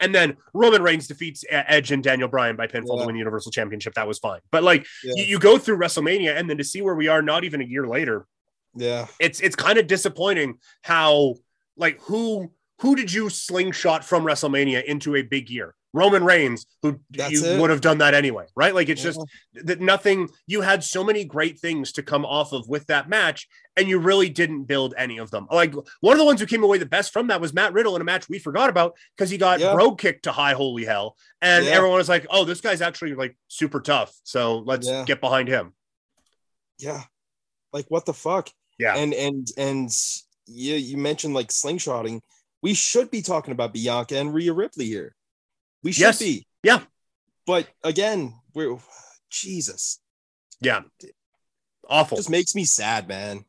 And then Roman Reigns defeats Edge and Daniel Bryan by pinfall Yeah. to win the Universal Championship. That was fine. But like Yeah. you, you go through WrestleMania and then to see where we are not even a year later, Yeah. it's it's kind of disappointing how like who who did you slingshot from WrestleMania into a big year? Roman Reigns, who That's you it. would have done that anyway, right? Like it's just that nothing. You had so many great things to come off of with that match, and you really didn't build any of them. Like one of the ones who came away the best from that was Matt Riddle in a match we forgot about because he got Yeah. bro kicked to high holy hell, and Yeah. everyone was like, "Oh, this guy's actually like super tough, so let's Yeah. get behind him." Yeah. Like what the fuck? Yeah, And and and yeah, you mentioned like slingshotting. We should be talking about Bianca and Rhea Ripley here. We should Yes. be. Yeah. But again, we're Jesus. yeah, awful. just makes me sad, man.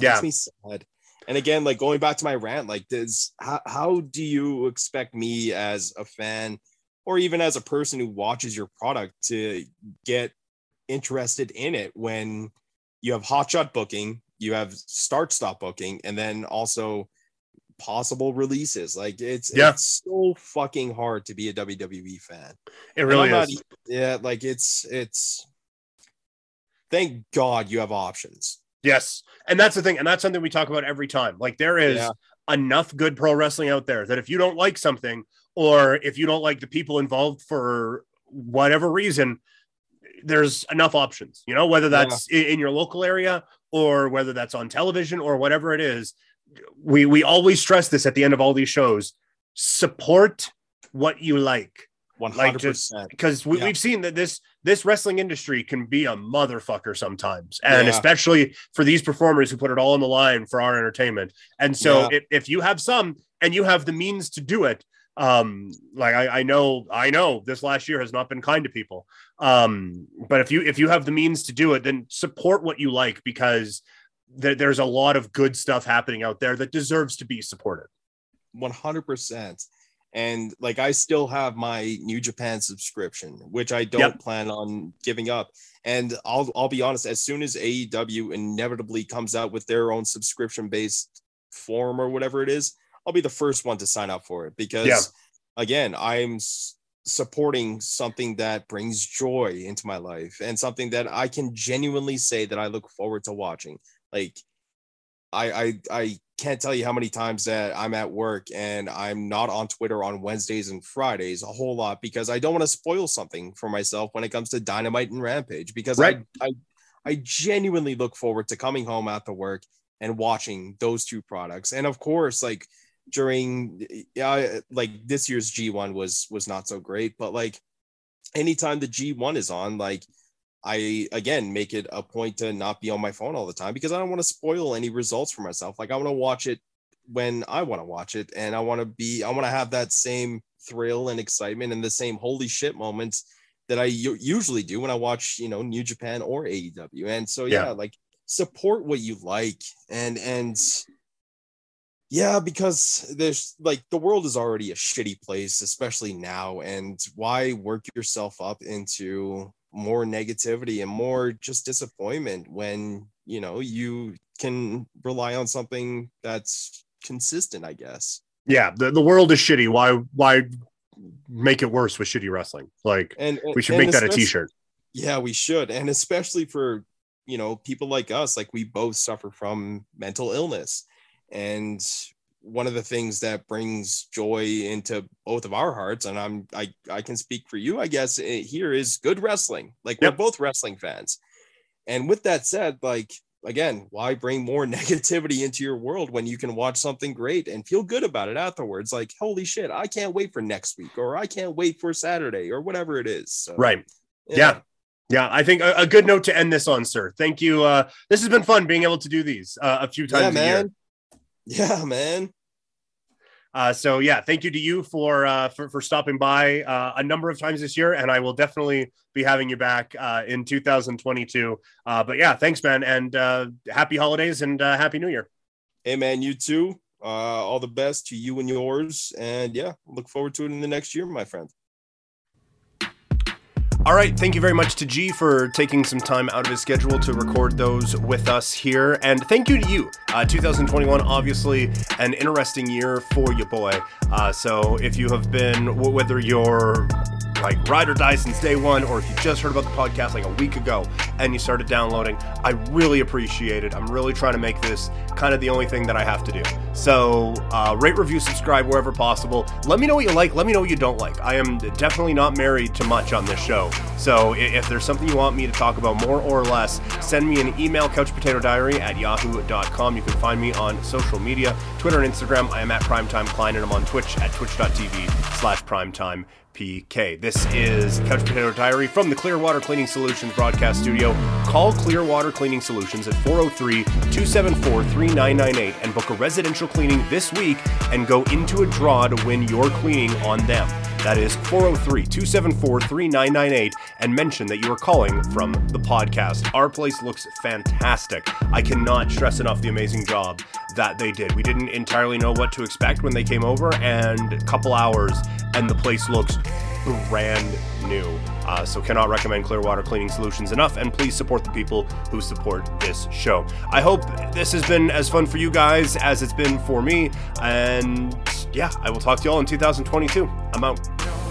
Yeah. Makes me sad. And again, like going back to my rant, like does how, how do you expect me as a fan or even as a person who watches your product to get interested in it when you have hotshot booking, you have start stop booking, and then also possible releases. Like it's Yeah. it's so fucking hard to be a WWE fan. It really not is. e- yeah, like it's it's thank God you have options. Yes. And that's the thing. And that's something we talk about every time. Like there is Yeah. enough good pro wrestling out there that if you don't like something or if you don't like the people involved for whatever reason, there's enough options, you know, whether that's i- in your local area or whether that's on television or whatever it is. We we always stress this at the end of all these shows. Support what you like. One hundred percent. Because we, have seen that this this wrestling industry can be a motherfucker sometimes, and yeah. especially for these performers who put it all on the line for our entertainment. And so, yeah. if, if you have some and you have the means to do it, um like I, I know i know this last year has not been kind to people um but if you if you have the means to do it then support what you like because th- there's a lot of good stuff happening out there that deserves to be supported 100% and like I still have my New Japan subscription, which I don't yep. plan on giving up. And I'll I'll be honest, as soon as AEW inevitably comes out with their own subscription based form or whatever it is, I'll be the first one to sign up for it because yeah. again, I'm supporting something that brings joy into my life and something that I can genuinely say that I look forward to watching. Like I I I can't tell you how many times that I'm at work and I'm not on Twitter on Wednesdays and Fridays a whole lot because I don't want to spoil something for myself when it comes to Dynamite and Rampage because right. I, I I genuinely look forward to coming home after work and watching those two products. And of course, like during yeah, like this year's G1 was was not so great, but like anytime the G1 is on, like I again make it a point to not be on my phone all the time because I don't want to spoil any results for myself. Like I want to watch it when I want to watch it, and I want to be I want to have that same thrill and excitement and the same holy shit moments that I usually do when I watch you know New Japan or AEW. And so yeah, yeah like support what you like and and yeah because there's like the world is already a shitty place especially now and why work yourself up into more negativity and more just disappointment when you know you can rely on something that's consistent i guess. Yeah the, the world is shitty. Why why make it worse with shitty wrestling? Like and, and we should make that a t-shirt. Yeah we should. And especially for you know people like us like we both suffer from mental illness. And one of the things that brings joy into both of our hearts and i'm i, I can speak for you i guess eh, here is good wrestling like yep. we're both wrestling fans and with that said like again why bring more negativity into your world when you can watch something great and feel good about it afterwards like holy shit i can't wait for next week or i can't wait for saturday or whatever it is so, right yeah. yeah. Yeah, I think a, a, good note to end this on, sir. Thank you. Uh, this has been fun being able to do these uh, a few times yeah, man. Yeah, man. Uh, so yeah, thank you to you for uh, for, for stopping by uh, a number of times this year, and I will definitely be having you back uh, in 2022. Uh, but yeah, thanks, man, and happy holidays and happy New Year. Hey, man, you too. all the best to you and yours, and yeah, look forward to it in the next year, my friend. All right, thank you very much to G for taking some time out of his schedule to record those with us here. And thank you to you. Uh, 2021, obviously, an interesting year for you, boy. Uh, so if you have been, whether you're like ride or die since day one, or if you just heard about the podcast like a week ago and you started downloading, I really appreciate it. I'm really trying to make this kind of the only thing that I have to do. So uh, rate, review, subscribe wherever possible. Let me know what you like. Let me know what you don't like. I am definitely not married to much on this show. So if there's something you want me to talk about more or less, send me an email, couchpotatodiary at yahoo.com. You can find me on social media, Twitter and Instagram. I am at Primetime Klein, and I'm on Twitch at twitch.tv slash primetime PK. This is Couch Potato Diary from the Clearwater Cleaning Solutions broadcast studio. Call Clearwater Cleaning Solutions at 403 274 3998 and book a residential cleaning this week and go into a draw to win your cleaning on them. That is 403 274 3998 and mention that you are calling from the podcast. Our place looks fantastic. I cannot stress enough the amazing job that they did. We didn't entirely know what to expect when they came over, and a couple hours, and the place looks brand new. Uh, so cannot recommend Clearwater Cleaning Solutions enough, and please support the people who support this show. I hope this has been as fun for you guys as it's been for me, and yeah, I will talk to you all in 2022. I'm out.